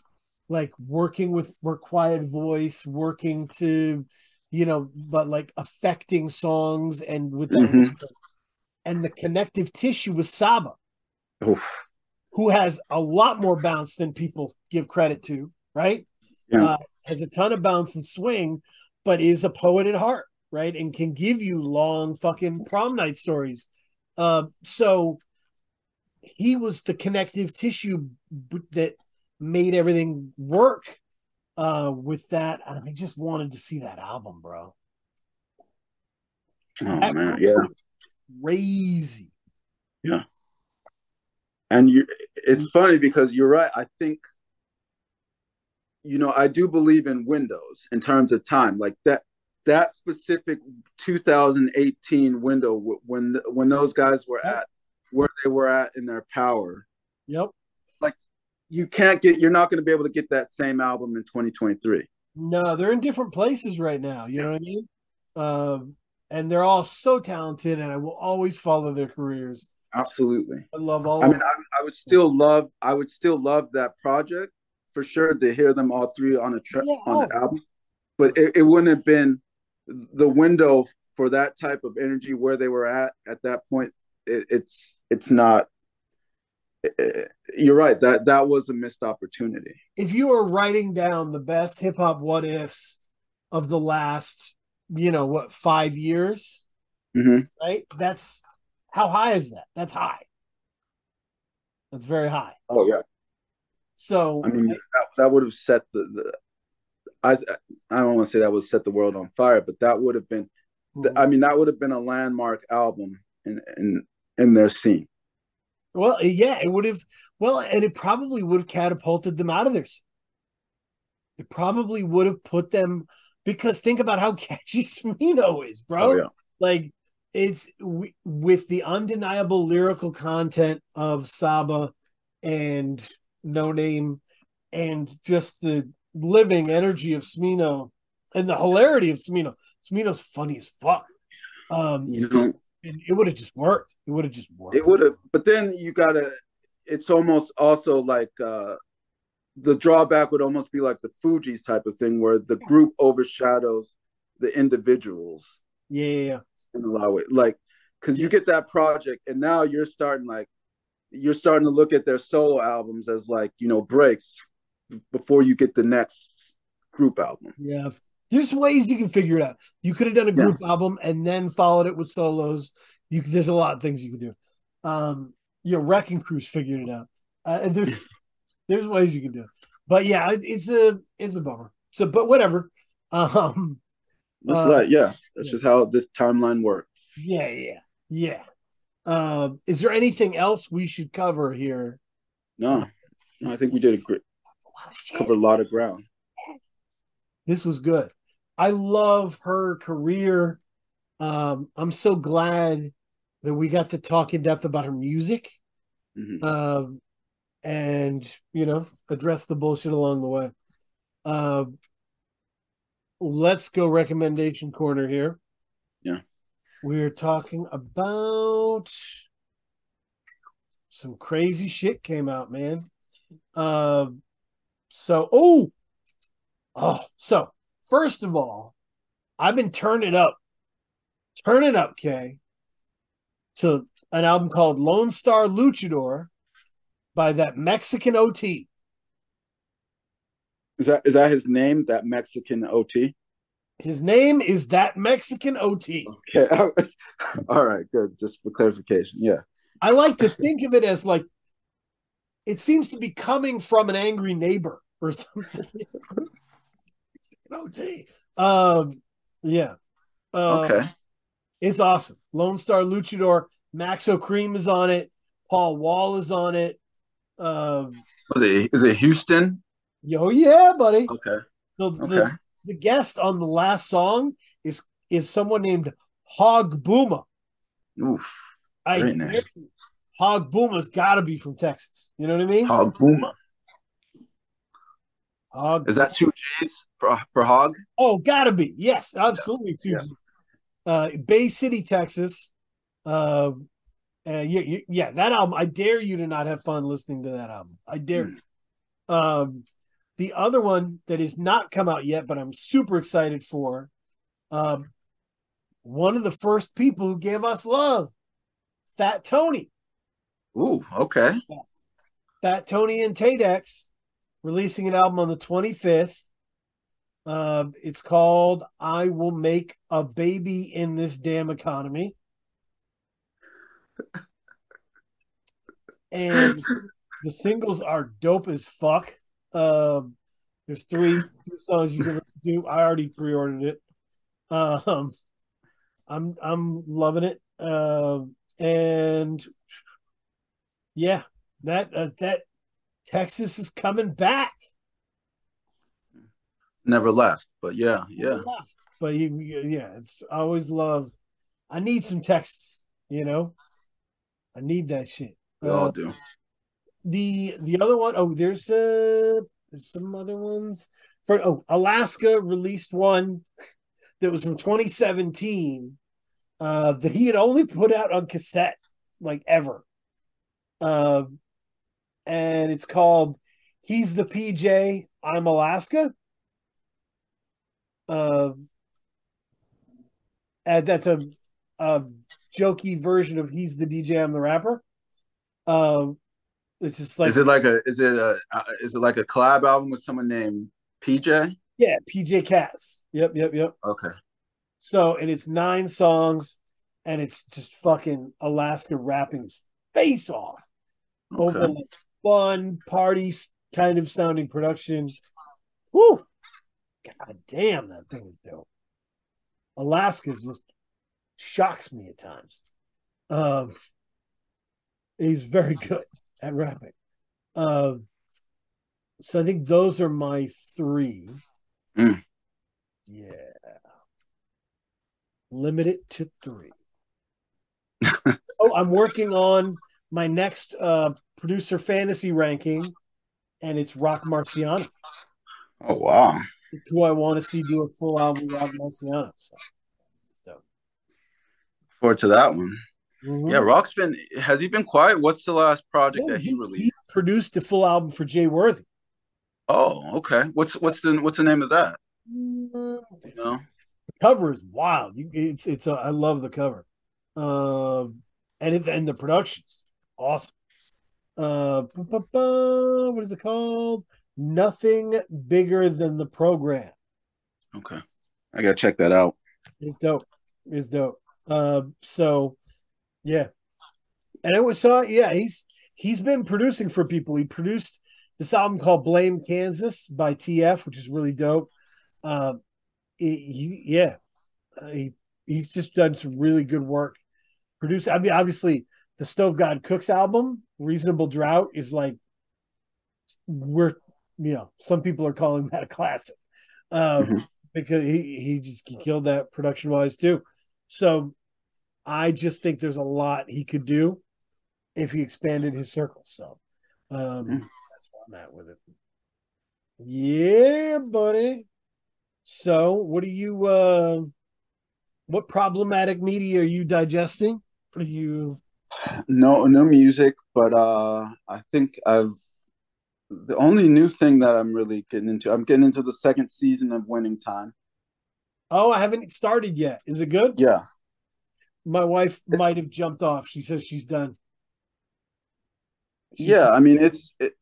like working with more quiet voice, working to, you know, but like affecting songs and with that. Mhm. And the connective tissue was Saba, Oof. who has a lot more bounce than people give credit to, right? Yeah. Uh, has a ton of bounce and swing, but is a poet at heart, right? And can give you long fucking prom night stories. Um, so he was the connective tissue b- that made everything work uh, with that. I just wanted to see that album, bro. oh That man yeah Crazy. Yeah, and you it's funny because you're right I think you know I do believe in windows in terms of time like that that specific 2018 window when when those guys were at where they were at in their power Yep. You can't get you're not going to be able to get that same album in 2023 No, they're in different places right now. You know what I mean? Um, and they're all so talented, and I will always follow their careers. absolutely I love all. i of mean I, I would still love i would still love that project for sure to hear them all three on a tra- Yeah, on the album but it, it wouldn't have been the window for that type of energy where they were at at that point it, it's it's not you're right that that was a missed opportunity if you were writing down the best hip hop what ifs of the last, you know, what five years, hmm right? That's how high is that? That's high. That's very high. Oh yeah. So I mean, that, that would have set the, the I I don't want to say that would set the world on fire, but that would have been, Mm-hmm. I mean, that would have been a landmark album in in in their scene. Well, yeah, it would have well, and it probably would have catapulted them out of there. It probably would have put them because think about how catchy Smino is, bro. Oh yeah. like it's w- with the undeniable lyrical content of Saba and Noname and just the living energy of Smino and the hilarity of Smino. Smino's funny as fuck. Um, You know, and it would have just worked. It would have just worked. it would have, but then you gotta. It's almost also like uh the drawback would almost be like the Fugees type of thing, where the group overshadows the individuals. yeah, yeah, yeah. in a lot of ways. Like, because you get that project, and now you're starting like you're starting to look at their solo albums as like you know breaks before you get the next group album. Yeah. There's ways you can figure it out. You could have done a group album and then followed it with solos. You there's a lot of things you can do. Um, your Wrecking Crew's figured it out. Uh, and there's there's ways you can do it. But yeah, it, it's a it's a bummer. So, but whatever. Um, That's Uh, yeah, that's yeah. just how this timeline worked. yeah, yeah, yeah. Um, is there anything else we should cover here? No, no, I think we did a great cover a lot of ground. This was good. I love her career. Um, I'm so glad that we got to talk in depth about her music. Mhm. um, and you know address the bullshit along the way. Um, let's go recommendation corner here. Yeah. we're talking about some crazy shit came out, man. Um, so oh, oh, so first of all, I've been turning up, turn it up, Kay, to an album called Lone Star Luchador by that Mexican OT. Is that is that his name? That Mexican OT? His name is that Mexican OT. Okay. All right, good. Just for clarification. Yeah. I like to think of it as like it seems to be coming from an angry neighbor or something. OT. Um, yeah. Uh, Okay. It's awesome. Lone Star Luchador, Maxo Kream is on it, Paul Wall is on it. Um, Was it is it Houston? yo, yeah, buddy. Okay. So Okay. the, the guest on the last song is is someone named Hogg Booma. Oof. I. Hogg Booma's got to be from Texas. You know what I mean? Hogg Booma. Hog. Is that two G's for for Hog? Oh, gotta be. Yes, absolutely. Yeah. Uh, Bay City, Texas. Uh, uh, yeah, yeah, yeah, that album. I dare you to not have fun listening to that album. I dare Mm. you. Um, the other one that is not come out yet, but I'm super excited for. Um, one of the first people who gave us love, Fat Tony. Ooh, okay. Fat Tony and Taydex releasing an album on the 25th. Um, it's called I Will Make a Baby in This Damn Economy. And the singles are dope as fuck. Um, there's three songs you can listen to. I already pre-ordered it. Um, I'm I'm loving it. Um, and yeah, that uh, that Texas is coming back. Never left, but yeah, yeah. But you, you- yeah, it's I always love. I need some Texas, you know. I need that shit. We Uh, all do. the the other one, oh, there's uh there's some other ones. For oh, Alaska released one that was from 2017 uh that he had only put out on cassette like ever. Um and it's called He's the PJ, I'm Alaska. And that's a a jokey version of He's the DJ, I'm the rapper. Um it's just like is it like a is it a uh, is it like a collab album with someone named PJ? Yeah, PJ Cass. Yep, yep, yep. Okay. So, and it's nine songs. and it's just fucking Alaska rapping his face off over like fun party kind of sounding production. Whew. God damn, that thing is dope. Alaska just shocks me at times. Um, he's very good at rapping. Um, so I think those are my three. Mm. Yeah. Limit it to three. oh, I'm working on my next uh producer fantasy ranking, and it's Rock Marciano, Oh wow. who I want to see do a full album with Rock Marciano. So, so. Forward to that one. Mhm. Yeah, Rock's been has he been quiet? What's the last project that he he, released? he produced a full album for Jay Worthy. Oh, okay. What's what's the what's the name of that? You know? The cover is wild. You, it's it's a, I love the cover, um, and it, and the production's awesome. Uh, what is it called? Nothing bigger than the program. Okay. I gotta check that out. It's dope. It's dope. Um, so yeah, and I was saw yeah he's he's been producing for people. He produced this album called Blame Kansas by TF, which is really dope. Um, he, he- yeah, uh, he he's just done some really good work. Produce. I mean, obviously, the Stove God Cooks album, Reasonable Drought, is like we're you know some people are calling that a classic. Um, Mhm. because he he just he killed that production wise too. So I just think there's a lot he could do if he expanded his circle. So um Mm. that's where I'm at with it. Yeah, buddy. So what are you uh what problematic media are you digesting? What are you No, no music, but uh I think I've the only new thing that I'm really getting into, I'm getting into the second season of Winning Time. Oh, I haven't started yet. Is it good? Yeah. My wife might have jumped off. She says she's done. Yeah, I mean it's it,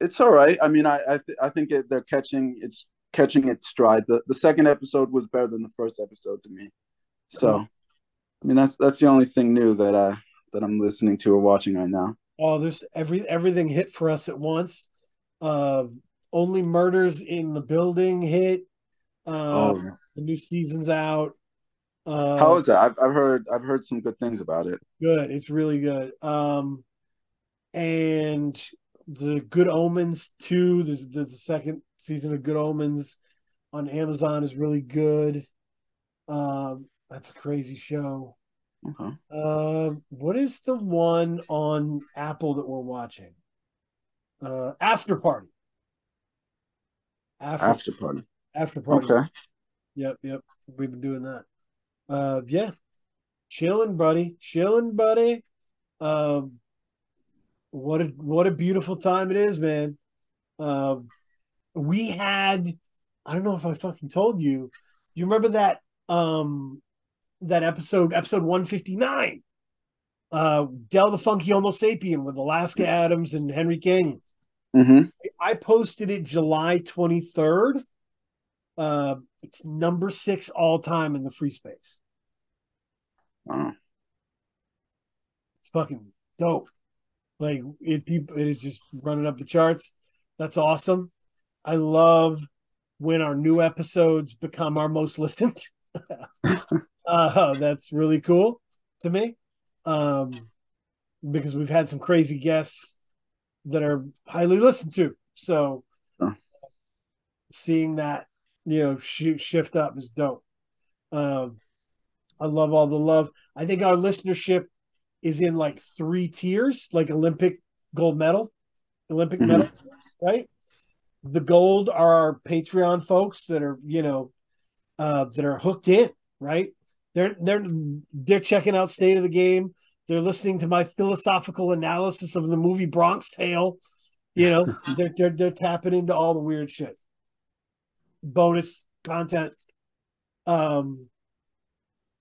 it's all right. I mean I I, th- I think it, they're catching it's catching its stride. The the second episode was better than the first episode to me. So I mean that's that's the only thing new that I that I'm listening to or watching right now. Oh, there's every everything hit for us at once. Uh, only murders in the building hit. Uh, oh, the new season's out. Uh, how is that? I've I've heard I've heard some good things about it. good? It's really good. Um, and the Good Omens too. There's the, the second season of Good Omens on Amazon is really good. Um, that's a crazy show. Okay. Uh, what is the one on Apple that we're watching? Uh, After Party. After After party. After Party. Okay. Yep, yep. We've been doing that. Uh, yeah. Chilling, buddy. Chilling, buddy. Um, what a what a beautiful time it is, man. Um, we had. I don't know if I fucking told you. You remember that um that episode episode 159 uh Del the Funky Homosapien with Alaska Adams and Henry Canyons. hmm I posted it July 23rd. Uh it's number 6 all time in the free space. Wow. It's fucking dope. Like it it is just running up the charts. That's awesome. I love when our new episodes become our most listened. uh, that's really cool to me. Um, because we've had some crazy guests that are highly listened to. So Sure. seeing that, you know, sh- shift up is dope. Um, I love all the love. I think our listenership is in like three tiers, like Olympic gold medal, Olympic Mhm. medal, right? The gold are our Patreon folks that are, you know, uh, that are hooked in, right? They're they're they're checking out State of the Game. They're listening to my philosophical analysis of the movie Bronx Tale. You know, they're they're they're tapping into all the weird shit. Bonus content. Um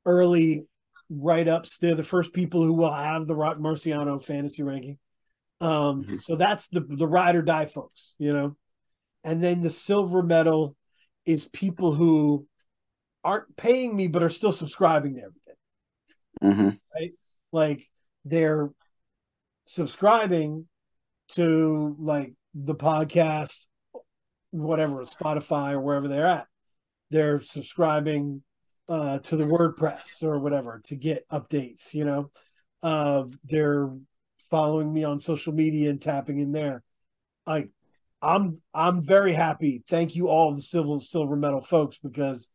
early write-ups. They're the first people who will have the Rock Marciano fantasy ranking. Um, Mhm. so that's the the ride or die folks, you know. And then the silver medal is people who aren't paying me but are still subscribing to everything. hmm Like they're subscribing to like the podcast, whatever, Spotify or wherever they're at. They're subscribing uh, to the WordPress or whatever to get updates. You know, uh, they're following me on social media and tapping in there. Like, I'm I'm very happy. Thank you all the silver silver medal folks because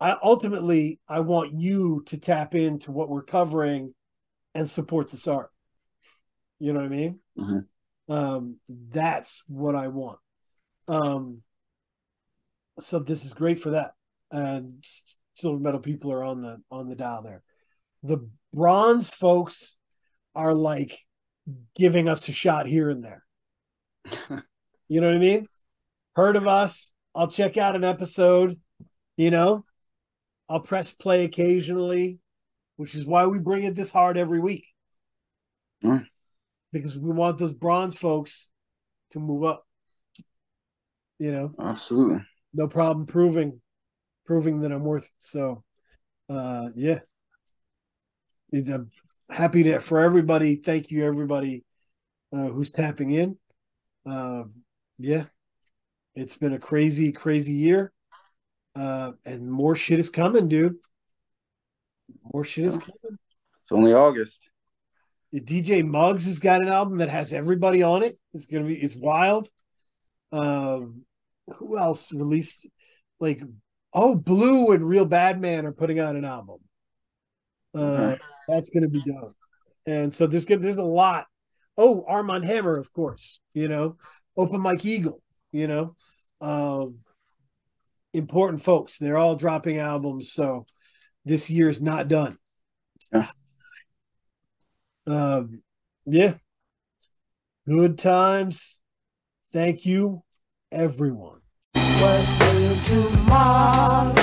I ultimately I want you to tap into what we're covering and support this art. You know what I mean? Mhm. Um, that's what I want. Um, so this is great for that. And silver medal people are on the on the dial there. The bronze folks are like giving us a shot here and there. You know what I mean? Heard of us? I'll check out an episode. You know, I'll press play occasionally, which is why we bring it this hard every week. Mm. Because we want those bronze folks to move up. You know, Absolutely. no problem proving proving that I'm worth it. So uh yeah. I'm happy to for everybody. Thank you everybody uh who's tapping in. Um yeah. It's been a crazy, crazy year. Uh and more shit is coming, dude. More shit is coming. It's only August. DJ Muggs has got an album that has everybody on it. It's gonna be it's wild. Um, who else released? Like, oh, Blu and Real Bad Man are putting out an album. Uh, that's gonna be dope. And so there's gonna there's a lot. Oh, Armand Hammer, of course. You know, Open Mike Eagle. You know, um, important folks. They're all dropping albums. So this year's not done. Yeah. Um, yeah. Good times. Thank you, everyone. Welcome to my